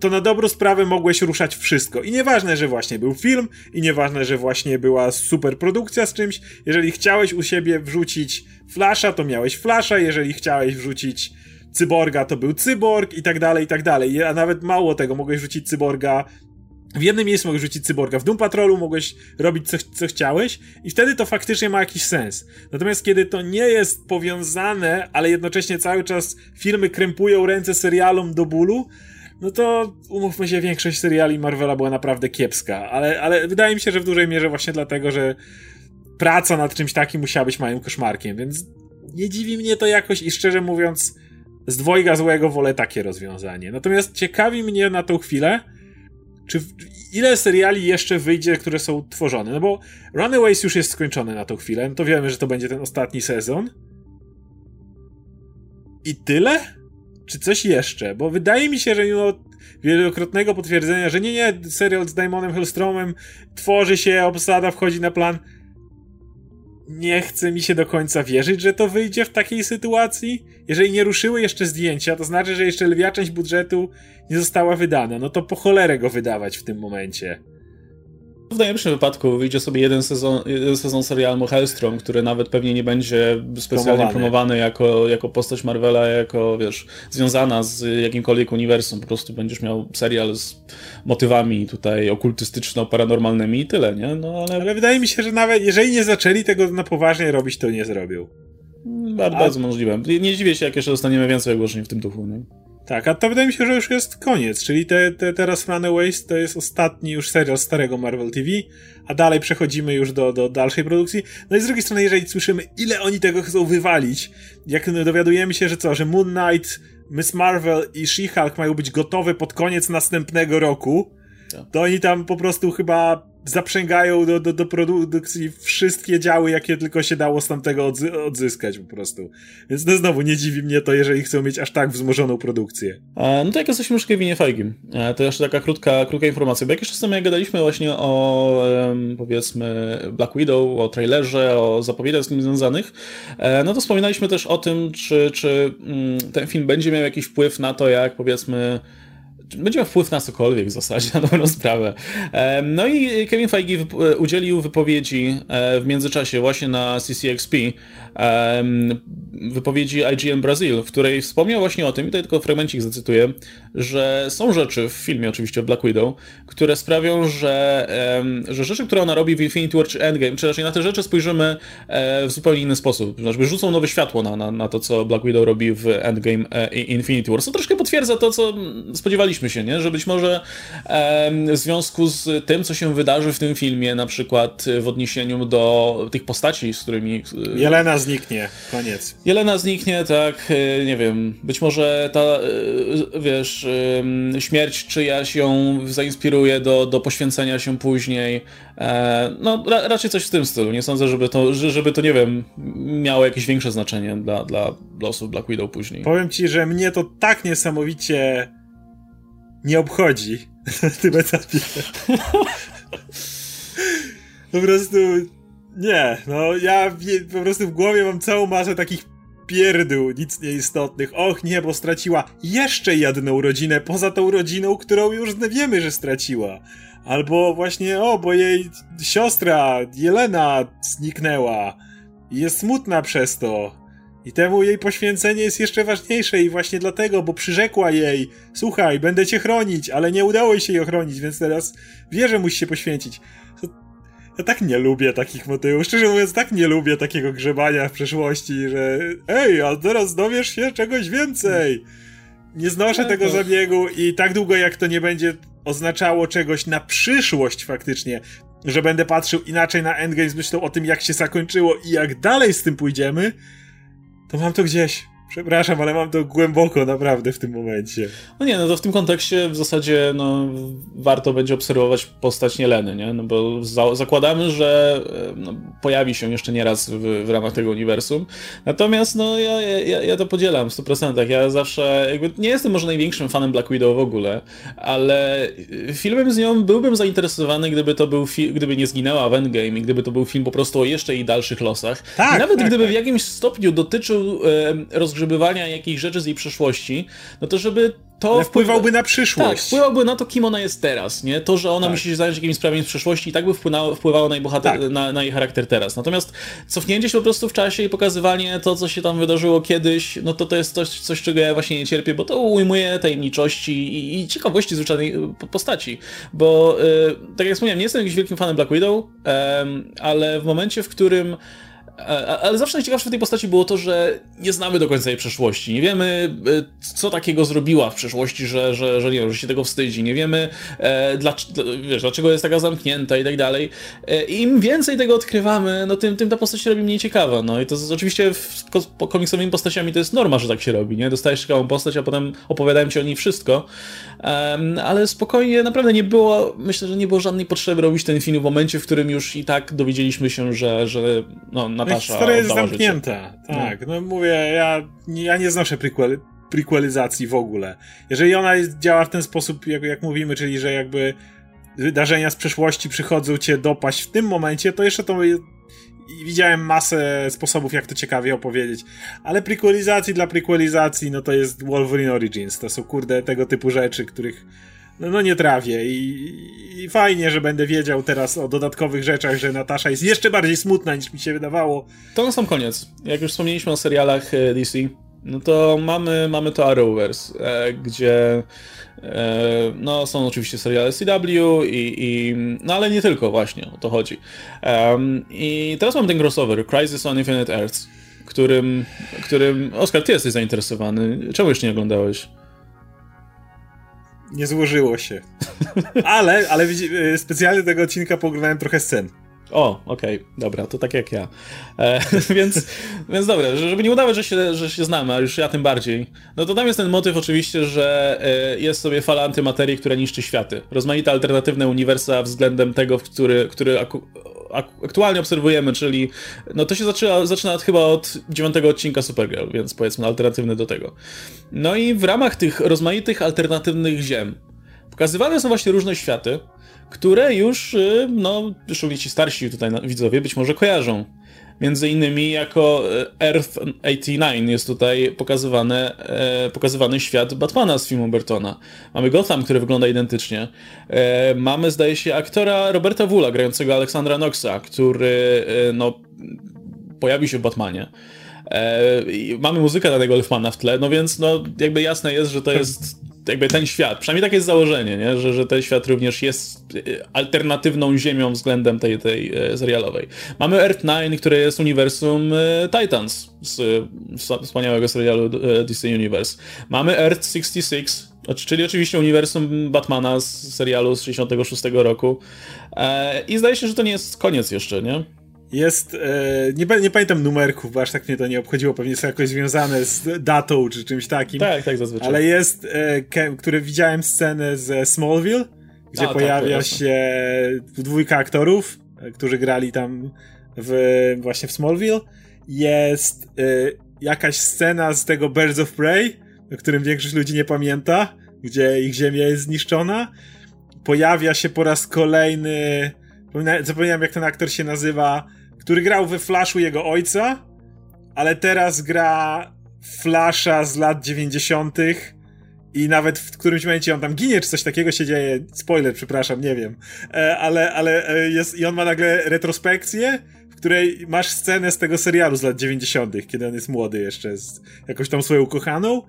Speaker 2: to na dobrą sprawę mogłeś ruszać wszystko. I nieważne, że właśnie był film, i nieważne, że właśnie była super produkcja z czymś. Jeżeli chciałeś u siebie wrzucić Flasha, to miałeś Flasha, jeżeli chciałeś wrzucić cyborga to był cyborg i tak dalej, i tak dalej. A nawet mało tego, mogłeś rzucić cyborga w jednym miejscu mogłeś rzucić cyborga, w Doom Patrolu mogłeś robić co, co chciałeś i wtedy to faktycznie ma jakiś sens. Natomiast kiedy to nie jest powiązane, ale jednocześnie cały czas filmy krępują ręce serialom do bólu, no to umówmy się, większość seriali Marvela była naprawdę kiepska, ale, ale wydaje mi się, że w dużej mierze właśnie dlatego, że praca nad czymś takim musiała być małym koszmarkiem, więc nie dziwi mnie to jakoś i szczerze mówiąc z dwojga złego wolę takie rozwiązanie. Natomiast ciekawi mnie na tą chwilę, czy ile seriali jeszcze wyjdzie, które są tworzone. No bo Runaways już jest skończony na tą chwilę, no to wiemy, że to będzie ten ostatni sezon. I tyle? Czy coś jeszcze? Bo wydaje mi się, że mimo wielokrotnego potwierdzenia, że nie, nie, serial z Daimonem Hellstromem tworzy się, obsada wchodzi na plan, nie chce mi się do końca wierzyć, że to wyjdzie w takiej sytuacji. Jeżeli nie ruszyły jeszcze zdjęcia, to znaczy, że jeszcze lwia część budżetu nie została wydana. No to po cholerę go wydawać w tym momencie.
Speaker 1: W najlepszym wypadku wyjdzie sobie jeden sezon, jeden sezon serialu Hellstrom, który nawet pewnie nie będzie specjalnie promowany, promowany jako, jako postać Marvela, jako, wiesz, związana z jakimkolwiek uniwersum. Po prostu będziesz miał serial z motywami tutaj okultystyczno-paranormalnymi i tyle, nie? No,
Speaker 2: ale... ale wydaje mi się, że nawet jeżeli nie zaczęli tego na poważnie robić, to nie zrobił.
Speaker 1: Bardzo, A... bardzo możliwe. Nie dziwię się, jak jeszcze dostaniemy więcej ogłoszeń w tym duchu, nie?
Speaker 2: Tak, a to wydaje mi się, że już jest koniec, czyli te, te, teraz Runaways to jest ostatni już serial starego Marvel TV, a dalej przechodzimy już do, do dalszej produkcji. No i z drugiej strony, jeżeli słyszymy, ile oni tego chcą wywalić, jak dowiadujemy się, że co, że Moon Knight, Miss Marvel i She-Hulk mają być gotowe pod koniec następnego roku, to oni tam po prostu chyba zaprzęgają do, do, do produkcji wszystkie działy, jakie tylko się dało z tamtego odzy odzyskać po prostu. Więc no znowu nie dziwi mnie to, jeżeli chcą mieć aż tak wzmożoną produkcję.
Speaker 1: A, no to jak jesteśmy już Kevinie Feigim, to jeszcze taka krótka, krótka informacja, bo jak jeszcze sobie gadaliśmy właśnie o powiedzmy Black Widow, o trailerze, o zapowiedziach z nim związanych, e, no to wspominaliśmy też o tym, czy, czy mm, ten film będzie miał jakiś wpływ na to, jak powiedzmy będzie miał wpływ na cokolwiek w zasadzie, *laughs* na dobrą sprawę. No i Kevin Feige udzielił wypowiedzi e, w międzyczasie właśnie na CCXP, wypowiedzi IGN Brazil, w której wspomniał właśnie o tym, i tutaj tylko fragmencik zacytuję, że są rzeczy w filmie oczywiście o Black Widow, które sprawią, że, że rzeczy, które ona robi w Infinity War czy Endgame, czy raczej na te rzeczy spojrzymy e, w zupełnie inny sposób. Znaczy rzucą nowe światło na, na, na to, co Black Widow robi w Endgame e, i Infinity War. Co troszkę potwierdza to, co spodziewaliśmy się, nie? że być może w związku z tym, co się wydarzy w tym filmie, na przykład w odniesieniu do tych postaci, z którymi...
Speaker 2: Jelena zniknie, koniec.
Speaker 1: Jelena zniknie, tak, nie wiem, być może ta, wiesz, śmierć czyjaś ją zainspiruje do, do poświęcenia się później. E, no, ra, raczej coś w tym stylu. Nie sądzę, żeby to, żeby to, nie wiem, miało jakieś większe znaczenie dla, dla losów Black Widow później.
Speaker 2: Powiem ci, że mnie to tak niesamowicie nie obchodzi na tym etapie. *laughs* po prostu nie, no ja po prostu w głowie mam całą masę takich pierdół, nic nieistotnych. Och nie, bo straciła jeszcze jedną rodzinę poza tą rodziną, którą już wiemy, że straciła. Albo właśnie, o, bo jej siostra Jelena zniknęła i jest smutna przez to. I temu jej poświęcenie jest jeszcze ważniejsze i właśnie dlatego, bo przyrzekła jej, słuchaj, będę cię chronić, ale nie udało jej się jej ochronić, więc teraz wie, że musi się poświęcić. Ja tak nie lubię takich motywów. Szczerze mówiąc, tak nie lubię takiego grzebania w przeszłości, że ej, a teraz dowiesz się czegoś więcej. Nie znoszę tego zabiegu i tak długo jak to nie będzie oznaczało czegoś na przyszłość faktycznie, że będę patrzył inaczej na Endgame z myślą o tym, jak się zakończyło i jak dalej z tym pójdziemy, to mam to gdzieś. Przepraszam, ale mam to głęboko naprawdę w tym momencie.
Speaker 1: No nie, no to w tym kontekście w zasadzie no, warto będzie obserwować postać Nieleny, nie? No bo za zakładamy, że e, no, pojawi się jeszcze nieraz w, w ramach tego uniwersum. Natomiast no ja, ja, ja to podzielam w 100%. Ja zawsze jakby nie jestem może największym fanem Black Widow w ogóle, ale filmem z nią byłbym zainteresowany, gdyby to był gdyby nie zginęła w Endgame i gdyby to był film po prostu o jeszcze i dalszych losach. Tak, I nawet tak, gdyby tak. w jakimś stopniu dotyczył e, rozgrzewania odgrzebywania jakichś rzeczy z jej przeszłości, no to żeby to
Speaker 2: Ale wpływałby na przyszłość.
Speaker 1: Tak, wpływałby na to, kim ona jest teraz, nie? To, że ona tak. musi się zająć jakimiś sprawami z przeszłości i tak by wpłynęło, wpływało na jej, bohater, tak. na, na, jej charakter teraz. Natomiast cofnięcie się po prostu w czasie i pokazywanie to, co się tam wydarzyło kiedyś, no to to jest coś, coś czego ja właśnie nie cierpię, bo to ujmuje tajemniczości i, i ciekawości zwyczajnej postaci. Bo, yy, tak jak wspomniałem, nie jestem jakimś wielkim fanem Black Widow, yy, ale w momencie, w którym ale zawsze najciekawsze w tej postaci było to, że nie znamy do końca jej przeszłości. Nie wiemy, e, co takiego zrobiła w przeszłości, że, że, że, nie wiem, że się tego wstydzi. Nie wiemy, e, wiesz, dlaczego jest taka zamknięta i tak dalej. E, im więcej tego odkrywamy, no tym, tym ta postać się robi mniej ciekawa. No i to jest, oczywiście z komiksowymi postaciami to jest norma, że tak się robi, nie? Dostajesz ciekawą postać, a potem opowiadałem ci o niej wszystko. Ale spokojnie, naprawdę nie było, myślę, że nie było żadnej potrzeby robić ten film w momencie, w którym już i tak dowiedzieliśmy się, że, że no, Natasza
Speaker 2: Historia jest zamknięta, życie. tak. No. no mówię, ja, ja nie znoszę prequel, prequelizacji w ogóle. Jeżeli ona działa w ten sposób, jak, jak mówimy, czyli że jakby wydarzenia z przeszłości przychodzą cię dopaść w tym momencie, to jeszcze to widziałem masę sposobów, jak to ciekawie opowiedzieć. Ale prequelizacji dla prequelizacji, no to jest Wolverine Origins. To są kurde tego typu rzeczy, których no, no nie trawię I, I, fajnie, że będę wiedział teraz o dodatkowych rzeczach, że Natasza jest jeszcze bardziej smutna niż mi się wydawało.
Speaker 1: To na sam koniec. Jak już wspomnieliśmy o serialach e, DC, no to mamy, mamy to Arrowverse, e, gdzie e, no, są oczywiście seriale CW i, i, no ale nie tylko właśnie, o to chodzi. I teraz mam ten crossover, Crisis on Infinite Earths, którym, którym, Oskar, ty jesteś zainteresowany. Czemu jeszcze nie oglądałeś?
Speaker 2: Nie złożyło się. Ale, ale specjalnie tego odcinka pooglądałem trochę scen.
Speaker 1: O, okej, okay, dobra, to tak jak ja. E, *laughs* więc, więc dobra, żeby nie udawać, że się, że się znamy, a już ja tym bardziej, no to tam jest ten motyw oczywiście, że e, jest sobie fala antymaterii, która niszczy światy. Rozmaite alternatywne uniwersa względem tego, w który, który aktualnie obserwujemy, czyli no to się zaczyna, zaczyna chyba od dziewiątego odcinka Supergirl, więc powiedzmy alternatywny do tego. No i w ramach tych rozmaitych alternatywnych ziem pokazywane są właśnie różne światy, które już, y, no, szczególnie ci starsi tutaj widzowie być może kojarzą. Między innymi jako y, Earth 89 jest tutaj pokazywany, e, pokazywany świat Batmana z filmu Bertona. Mamy Gotham, który wygląda identycznie. E, mamy, zdaje się, aktora Roberta Wula, grającego Aleksandra Knoxa, który, e, no, pojawi się w Batmanie. E, mamy muzykę danego Elfmana w tle, no więc no jakby jasne jest, że to jest jakby ten świat, przynajmniej takie jest założenie, nie? Że, że ten świat również jest e, alternatywną ziemią względem tej, tej e, serialowej. Mamy Earth 9, które jest uniwersum Titans z, wspaniałego serialu DC Universe. Mamy Earth 66, czyli oczywiście uniwersum Batmana z serialu z 66 roku. I zdaje się, że to nie jest koniec jeszcze, nie?
Speaker 2: Jest, e, nie, nie, pamiętam numerków, bo aż tak mnie to nie obchodziło, pewnie są jakoś związane z datą czy czymś takim.
Speaker 1: Tak, tak zazwyczaj.
Speaker 2: Ale jest, e, ke, który widziałem scenę ze Smallville, gdzie A, tak, pojawia tak, się dwójka aktorów, e, którzy grali tam w, właśnie w Smallville. Jest e, jakaś scena z tego Birds of Prey, o którym większość ludzi nie pamięta, gdzie ich ziemia jest zniszczona. Pojawia się po raz kolejny zapomniałem jak ten aktor się nazywa, który grał we Flashu jego ojca, ale teraz gra Flasha z lat 90. I nawet w którymś momencie on tam ginie, czy coś takiego się dzieje. Spoiler, przepraszam, nie wiem. E, ale, ale e, jest, i on ma nagle retrospekcję, w której masz scenę z tego serialu z lat 90., kiedy on jest młody jeszcze, z jakąś tam swoją ukochaną.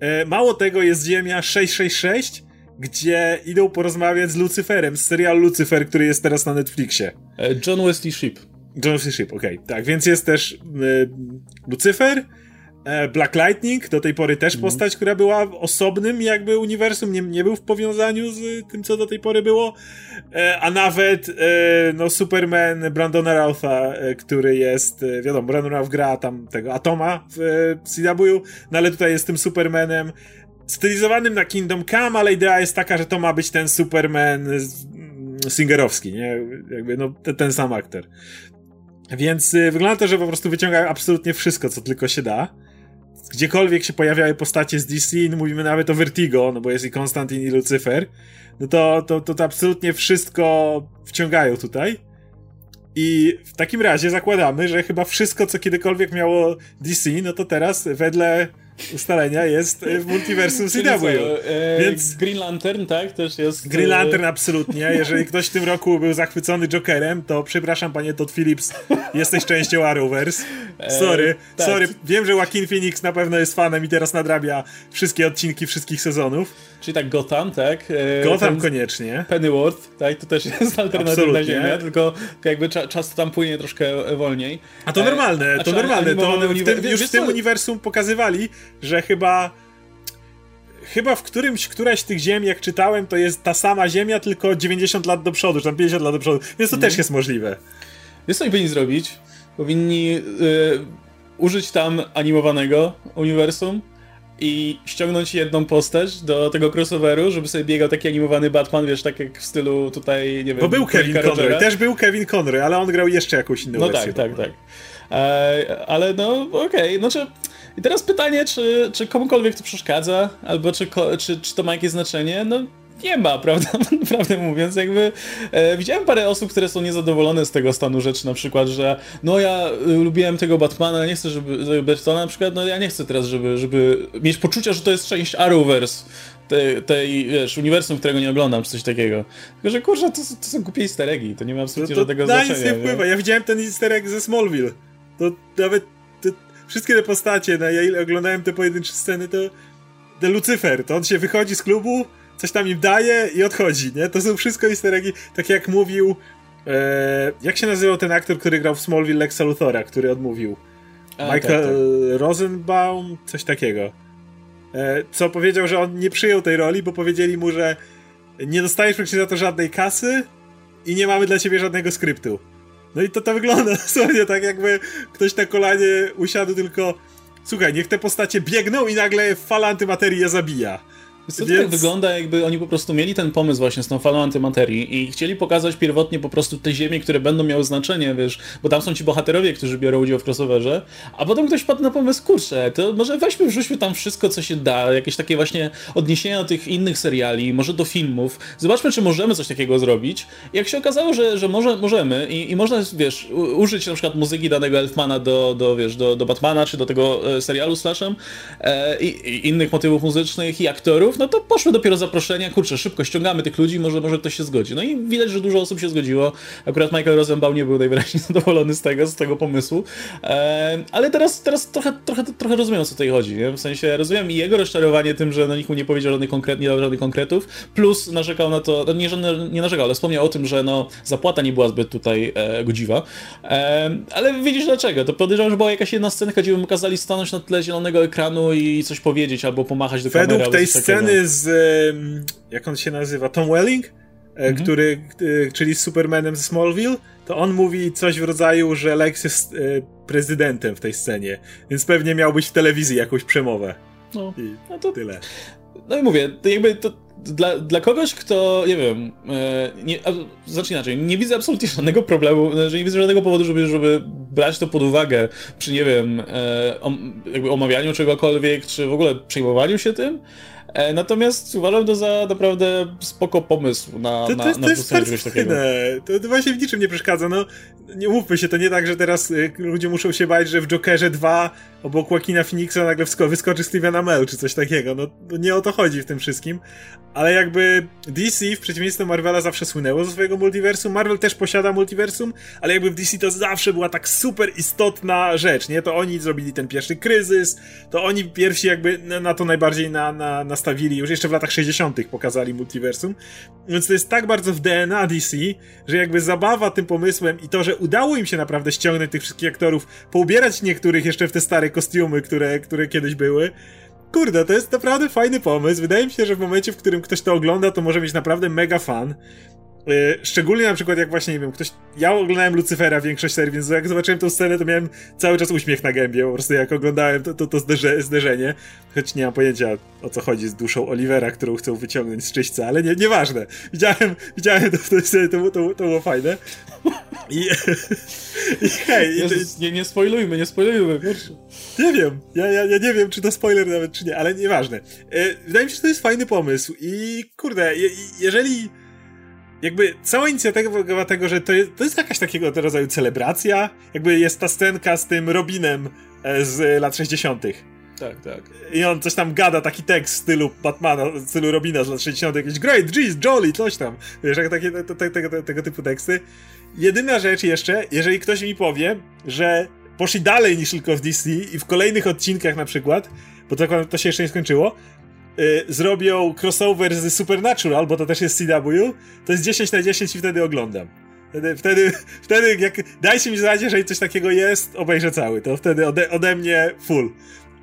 Speaker 2: E, mało tego, jest Ziemia 666, gdzie idą porozmawiać z Lucyferem, z serialu Lucyfer, który jest teraz na Netflixie.
Speaker 1: John Wesley Ship.
Speaker 2: John Wesley Ship, okej. Okay. Tak, więc jest też y, Lucyfer, e, Black Lightning, do tej pory też mm. postać, która była osobnym jakby uniwersum, nie, nie był w powiązaniu z tym, co do tej pory było, e, a nawet e, no Superman Brandona Routha, który jest, wiadomo, Brandon Routh gra tam tego Atoma w CW, no ale tutaj jest tym Supermanem stylizowanym na Kingdom Come, ale idea jest taka, że to ma być ten Superman Singerowski, nie? Jakby no ten sam aktor. Więc y, wygląda to, że po prostu wyciągają absolutnie wszystko, co tylko się da. Gdziekolwiek się pojawiały postacie z DC, no mówimy nawet o Vertigo, no bo jest i Konstantin i Lucyfer, no to, to, to, to absolutnie wszystko wciągają tutaj. I w takim razie zakładamy, że chyba wszystko, co kiedykolwiek miało DC, no to teraz wedle ustalenia jest w multiversum CW.
Speaker 1: E, Więc Green Lantern, tak? Też jest.
Speaker 2: Green e, Lantern absolutnie. Jeżeli ktoś w tym roku był zachwycony Jokerem, to przepraszam panie Todd Phillips, jesteś częścią Arrowverse. E, sorry, e, tak. sorry. Wiem, że Joaquin Phoenix na pewno jest fanem i teraz nadrabia wszystkie odcinki wszystkich sezonów.
Speaker 1: Czyli tak Gotham, tak?
Speaker 2: E, Gotham Ten koniecznie.
Speaker 1: Pennyworth, tak? To też jest *laughs* alternatywna ziemia, tylko jakby cza czas tam płynie troszkę wolniej.
Speaker 2: A to normalne, to normalne. To w tym, już w tym uniwersum pokazywali, że chyba chyba w którymś, któraś z tych ziem, jak czytałem, to jest ta sama ziemia, tylko 90 lat do przodu, czy tam 50 lat do przodu, więc to mm. też jest możliwe.
Speaker 1: Wiesz co oni powinni zrobić? Powinni yy, użyć tam animowanego uniwersum i ściągnąć jedną postać do tego crossoveru, żeby sobie biegał taki animowany Batman, wiesz, tak jak w stylu tutaj, nie wiem...
Speaker 2: Bo był Kevin Conroy, też był Kevin Conroy, ale on grał jeszcze jakąś inną
Speaker 1: no
Speaker 2: wersję.
Speaker 1: No tak, tak, tak. E, ale no, okej, okay. znaczy... I teraz pytanie, czy, czy komukolwiek to przeszkadza, albo czy, czy, czy to ma jakieś znaczenie? No nie ma, *laughs* prawda? Prawdę mówiąc, jakby e, widziałem parę osób, które są niezadowolone z tego stanu rzeczy, na przykład, że no ja y, lubiłem tego Batmana, nie chcę, żeby Bertona na przykład, no ja nie chcę teraz, żeby, żeby mieć poczucia, że to jest część Arrowverse, tej, tej wiesz, uniwersum, którego nie oglądam, czy coś takiego. Tylko, że kurczę, to, to są głupie easter eggi, to nie ma absolutnie no to żadnego
Speaker 2: na
Speaker 1: znaczenia.
Speaker 2: nic nie wpływa, nie? ja widziałem ten easter egg ze Smallville. To nawet wszystkie te postacie, na ja oglądałem te pojedyncze sceny, to The Lucifer, to on się wychodzi z klubu, coś tam im daje i odchodzi, nie? To są wszystko easter eggi, tak jak mówił e, jak się nazywał ten aktor, który grał w Smallville Lexa Luthora, który odmówił? A, Michael tak, tak. Rosenbaum, coś takiego. E, co powiedział, że on nie przyjął tej roli, bo powiedzieli mu, że nie dostajesz praktycznie za to żadnej kasy i nie mamy dla ciebie żadnego skryptu. No i to to wygląda *laughs* dosłownie tak, jakby ktoś na kolanie usiadł tylko słuchaj, niech te postacie biegną i nagle fala antymaterii je zabija.
Speaker 1: Co to Więc... tak wygląda, jakby oni po prostu mieli ten pomysł właśnie z tą falą antymaterii i chcieli pokazać pierwotnie po prostu te ziemie, które będą miały znaczenie, wiesz, bo tam są ci bohaterowie, którzy biorą udział w crossoverze, a potem ktoś padł na pomysł, kurczę, to może weźmy, wrzućmy tam wszystko, co się da, jakieś takie właśnie odniesienia do tych innych seriali, może do filmów, zobaczmy, czy możemy coś takiego zrobić. I jak się okazało, że, że może, możemy i, i można, wiesz, użyć na przykład muzyki danego Elfmana do, do wiesz, do, do Batmana, czy do tego e, serialu Slashem e, i, i innych motywów muzycznych i aktorów, no to poszły dopiero zaproszenia, kurczę, szybko ściągamy tych ludzi, może, może ktoś się zgodzi. No i widać, że dużo osób się zgodziło. Akurat Michael Rosenbaum nie był najwyraźniej *laughs* zadowolony z tego, z tego pomysłu. E, ale teraz, teraz trochę, trochę, trochę rozumiem, o co tutaj chodzi. Nie? W sensie rozumiem i jego rozczarowanie tym, że na nikt mu nie powiedział żadnych konkret, nie dał żadnych konkretów, plus narzekał na to, no nie, nie narzekał, ale wspomniał o tym, że no, zapłata nie była zbyt tutaj e, godziwa. E, ale widzisz dlaczego? To podejrzewam, że była jakaś jedna scenka, gdzie mu kazali stanąć na tle zielonego ekranu i coś powiedzieć, albo pomachać do
Speaker 2: Według
Speaker 1: kamery.
Speaker 2: Według tej sceny sceny z, jak on się nazywa, Tom Welling, e, mhm. który, e, czyli z Supermanem ze Smallville, to on mówi coś w rodzaju, że Lex jest e, prezydentem w tej scenie, więc pewnie miał być w telewizji jakąś przemowę. No, I no to tyle.
Speaker 1: No i mówię, to jakby to dla, dla kogoś, kto, nie wiem, nie, znaczy inaczej, nie widzę absolutnie żadnego problemu, że nie widzę żadnego powodu, żeby, żeby brać to pod uwagę przy, nie wiem, jakby omawianiu czegokolwiek, czy w ogóle przejmowaniu się tym. E, natomiast uważam to za naprawdę spoko pomysł na,
Speaker 2: to,
Speaker 1: na,
Speaker 2: to jest,
Speaker 1: na
Speaker 2: to jest. To, to właśnie w niczym nie przeszkadza. No, nie mówmy się, to nie tak, że teraz y, ludzie muszą się bać, że w Jokerze 2 obok Joaquina Phoenixa nagle wyskoczy Steven Amell czy coś takiego. No, nie o to chodzi w tym wszystkim. Ale jakby DC w przeciwieństwie do Marvela zawsze słynęło ze swojego multiversum. Marvel też posiada multiversum, ale jakby w DC to zawsze była tak super istotna rzecz, nie? To oni zrobili ten pierwszy kryzys, to oni pierwsi jakby na to najbardziej na, na, nastawili, już jeszcze w latach 60. pokazali multiversum. Więc to jest tak bardzo w DNA DC, że jakby zabawa tym pomysłem i to, że udało im się naprawdę ściągnąć tych wszystkich aktorów, poubierać niektórych jeszcze w te stare kostiumy, które, które kiedyś były. Kurde, to jest naprawdę fajny pomysł. Wydaje mi się, że w momencie, w którym ktoś to ogląda, to może mieć naprawdę mega fan. Y, szczególnie na przykład jak właśnie, nie wiem, ktoś... Ja oglądałem Lucyfera większość serii, więc jak zobaczyłem tę scenę, to miałem cały czas uśmiech na gębie, po prostu jak oglądałem to, to, to zderze, zderzenie. Choć nie mam pojęcia o co chodzi z duszą Olivera, którą chcą wyciągnąć z czyśćca, ale nie, nieważne. Widziałem, widziałem to w tej scenie, to, to, to było fajne. I,
Speaker 1: i hej... Jezus, i, nie, nie spoilujmy, nie spoilujmy, proszę.
Speaker 2: Nie wiem, ja, ja, ja nie wiem, czy to spoiler nawet, czy nie, ale nieważne. E, wydaje mi się, że to jest fajny pomysł i kurde, je, jeżeli jakby cała inicjatywa tego, że to jest, to jest jakaś takiego rodzaju celebracja, jakby jest ta scenka z tym Robinem e, z lat 60.
Speaker 1: Tak, tak.
Speaker 2: I on coś tam gada, taki tekst w stylu Batmana, w stylu Robina z lat 60. Jakiś great, jeez, jolly, coś tam. Wiesz, jak takie, te, te, te, tego typu teksty. Jedyna rzecz jeszcze, jeżeli ktoś mi powie, że poszli dalej niż tylko w DC i w kolejnych odcinkach na przykład, bo to, to się jeszcze nie skończyło, y, zrobią crossover z Supernatural, bo to też jest CW, to jest 10 na 10 i wtedy oglądam. Wtedy, wtedy, wtedy jak dajcie mi znać, jeżeli coś takiego jest, obejrzę cały. To wtedy ode, ode mnie full.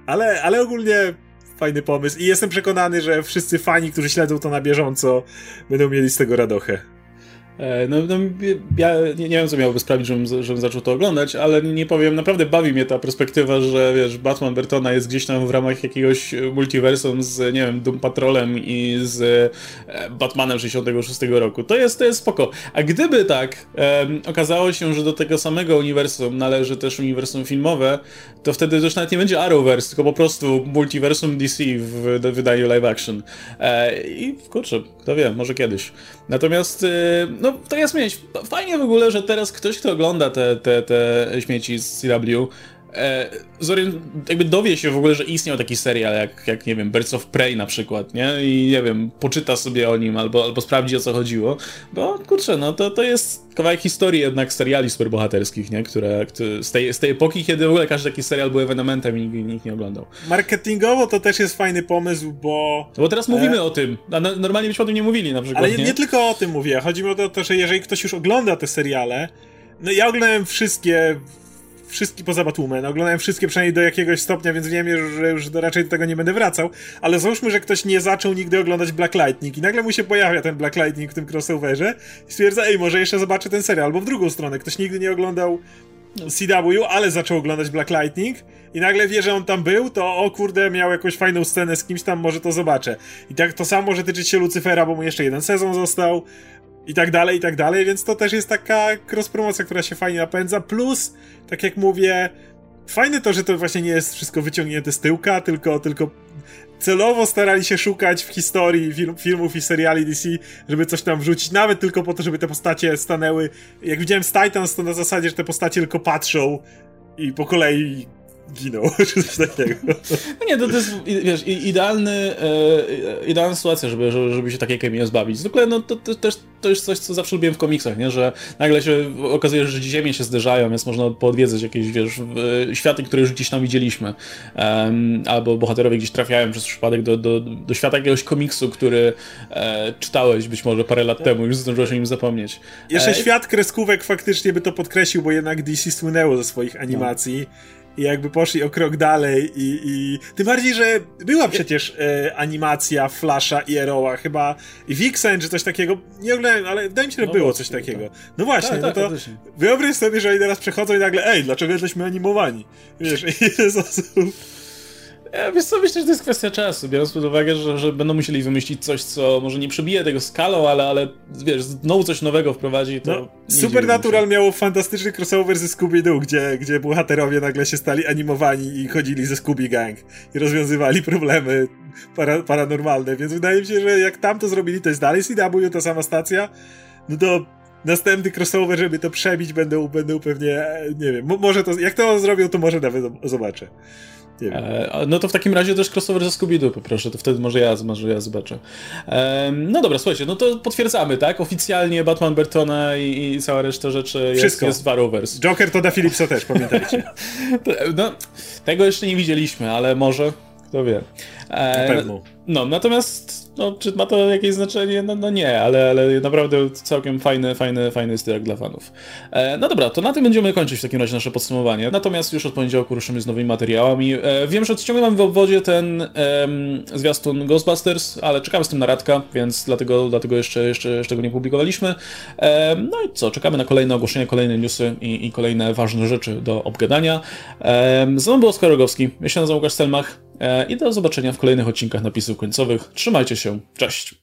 Speaker 2: Ale, ale ogólnie fajny pomysł i jestem przekonany, że wszyscy fani, którzy śledzą to na bieżąco, będą mieli z tego radochę.
Speaker 1: E, no, no, ja nie, nie wiem, co miałoby sprawić, żebym, żebym zaczął to oglądać, ale nie powiem, naprawdę bawi mnie ta perspektywa, że wiesz, Batman Bertona jest gdzieś tam w ramach jakiegoś multiversum z, nie wiem, Doom Patrolem i z e, Batmanem 66 roku. To jest, to jest spoko. A gdyby tak um, okazało się, że do tego samego uniwersum należy też uniwersum filmowe, to wtedy już nawet nie będzie Arrowverse, tylko po prostu multiversum DC w, w wydaniu live action. E, I kurczę, kto wie, może kiedyś. Natomiast, e, no tak jest mieć. Fajnie w ogóle, że teraz ktoś, kto ogląda te, te, te śmieci z CW, e, jakby dowie się w ogóle, że istniał taki serial jak, jak, nie wiem, Birds of Prey na przykład, nie? I nie wiem, poczyta sobie o nim albo, albo sprawdzi o co chodziło, bo kurczę, no to, to jest kawałek historii jednak seriali superbohaterskich, nie? Które, które z, tej, z tej epoki, kiedy w ogóle każdy taki serial był ewenementem i nikt, nikt nie oglądał.
Speaker 2: Marketingowo to też jest fajny pomysł, bo...
Speaker 1: No bo teraz mówimy e... o tym, a normalnie byśmy o tym nie mówili na przykład,
Speaker 2: Ale nie, nie tylko o tym mówię, chodzi mi o to, że jeżeli ktoś już ogląda te seriale, no ja oglądałem wszystkie wszystkie poza Batwoman, oglądałem wszystkie przynajmniej do jakiegoś stopnia, więc wiem, że już do, raczej do tego nie będę wracał, ale załóżmy, że ktoś nie zaczął nigdy oglądać Black Lightning i nagle mu się pojawia ten Black Lightning w tym crossoverze i stwierdza, ej, może jeszcze zobaczę ten serial, albo w drugą stronę, ktoś nigdy nie oglądał CW, ale zaczął oglądać Black Lightning i nagle wie, że on tam był, to o kurde, miał jakąś fajną scenę z kimś tam, może to zobaczę. I tak to samo może tyczyć się Lucyfera, bo mu jeszcze jeden sezon został i tak dalej, i tak dalej, więc to też jest taka cross-promocja, która się fajnie napędza, plus, tak jak mówię, fajne to, że to właśnie nie jest wszystko wyciągnięte z tyłka, tylko, tylko celowo starali się szukać w historii film, filmów i seriali DC, żeby coś tam wrzucić, nawet tylko po to, żeby te postacie stanęły. Jak widziałem z Titans, to na zasadzie, że te postacie tylko patrzą i po kolei ginął, *laughs* czy coś takiego.
Speaker 1: No nie, to, to jest, wiesz, idealny, e, idealna sytuacja, żeby, żeby, się takiej chemii zbawić. Zwykle, no to, to, też to jest coś, co zawsze lubiłem w komiksach, nie? Że nagle się okazuje, że ziemie się zderzają, więc można podwiedzać jakieś, wiesz, światy, które już gdzieś tam widzieliśmy. Um, albo bohaterowie gdzieś trafiają przez przypadek do, do, do świata jakiegoś komiksu, który e, czytałeś być może parę lat temu, już zdążyłeś o nim zapomnieć.
Speaker 2: Jeszcze e... świat kreskówek faktycznie by to podkreślił, bo jednak DC słynęło ze swoich animacji. No i jakby poszli o krok dalej i, i... tym bardziej, że była przecież e, animacja Flasha i Arrowa, chyba i Vixen czy coś takiego, nie oglądałem, ale wydaje mi się, że no było coś takiego. Tak. No właśnie, tak, no tak, to wyobraź sobie, że oni teraz przechodzą i nagle, ej, dlaczego jesteśmy animowani? Wiesz, *laughs* ile osób
Speaker 1: ja, wiesz co, myślę, że to jest kwestia czasu, biorąc pod uwagę, że, że będą musieli wymyślić coś, co może nie przebije tego skalą, ale, ale wiesz, znowu coś nowego wprowadzi, to... No,
Speaker 2: Supernatural miało fantastyczny crossover ze Scooby-Doo, gdzie, gdzie bohaterowie nagle się stali animowani i chodzili ze Scooby Gang i rozwiązywali problemy para, paranormalne, więc wydaje mi się, że jak tam to zrobili, to jest dalej CW, ta sama stacja, no to następny crossover, żeby to przebić, będą, będą pewnie, nie wiem, może to, jak to zrobią, to może nawet zobaczę.
Speaker 1: E, no to w takim razie też crossover ze Scooby-Doo poproszę, to wtedy może ja, może ja zobaczę. E, no dobra, słuchajcie, no to potwierdzamy, tak? Oficjalnie Batman Bertona i, i cała reszta rzeczy Wszystko. jest, jest Arrowverse.
Speaker 2: Joker to da Philipsa też, pamiętajcie. *laughs*
Speaker 1: no, tego jeszcze nie widzieliśmy, ale może, kto wie.
Speaker 2: E, Na pewno.
Speaker 1: No, natomiast no, czy ma to jakieś znaczenie? No, no nie, ale, ale naprawdę całkiem fajny, fajny, fajny styl dla fanów. E, no dobra, to na tym będziemy kończyć w takim razie nasze podsumowanie. Natomiast już od poniedziałku ruszymy z nowymi materiałami. E, wiem, że mamy w obwodzie ten zwiastun Ghostbusters, ale czekamy z tym na Radka, więc dlatego, dlatego jeszcze, jeszcze, jeszcze go nie publikowaliśmy. E, no i co, czekamy na kolejne ogłoszenia, kolejne newsy i, i kolejne ważne rzeczy do obgadania. E, z nami był Oskar Rogowski, ja się nazywam Łukasz Stelmach. E, I do zobaczenia w kolejnych odcinkach napisów końcowych. Trzymajcie się, cześć!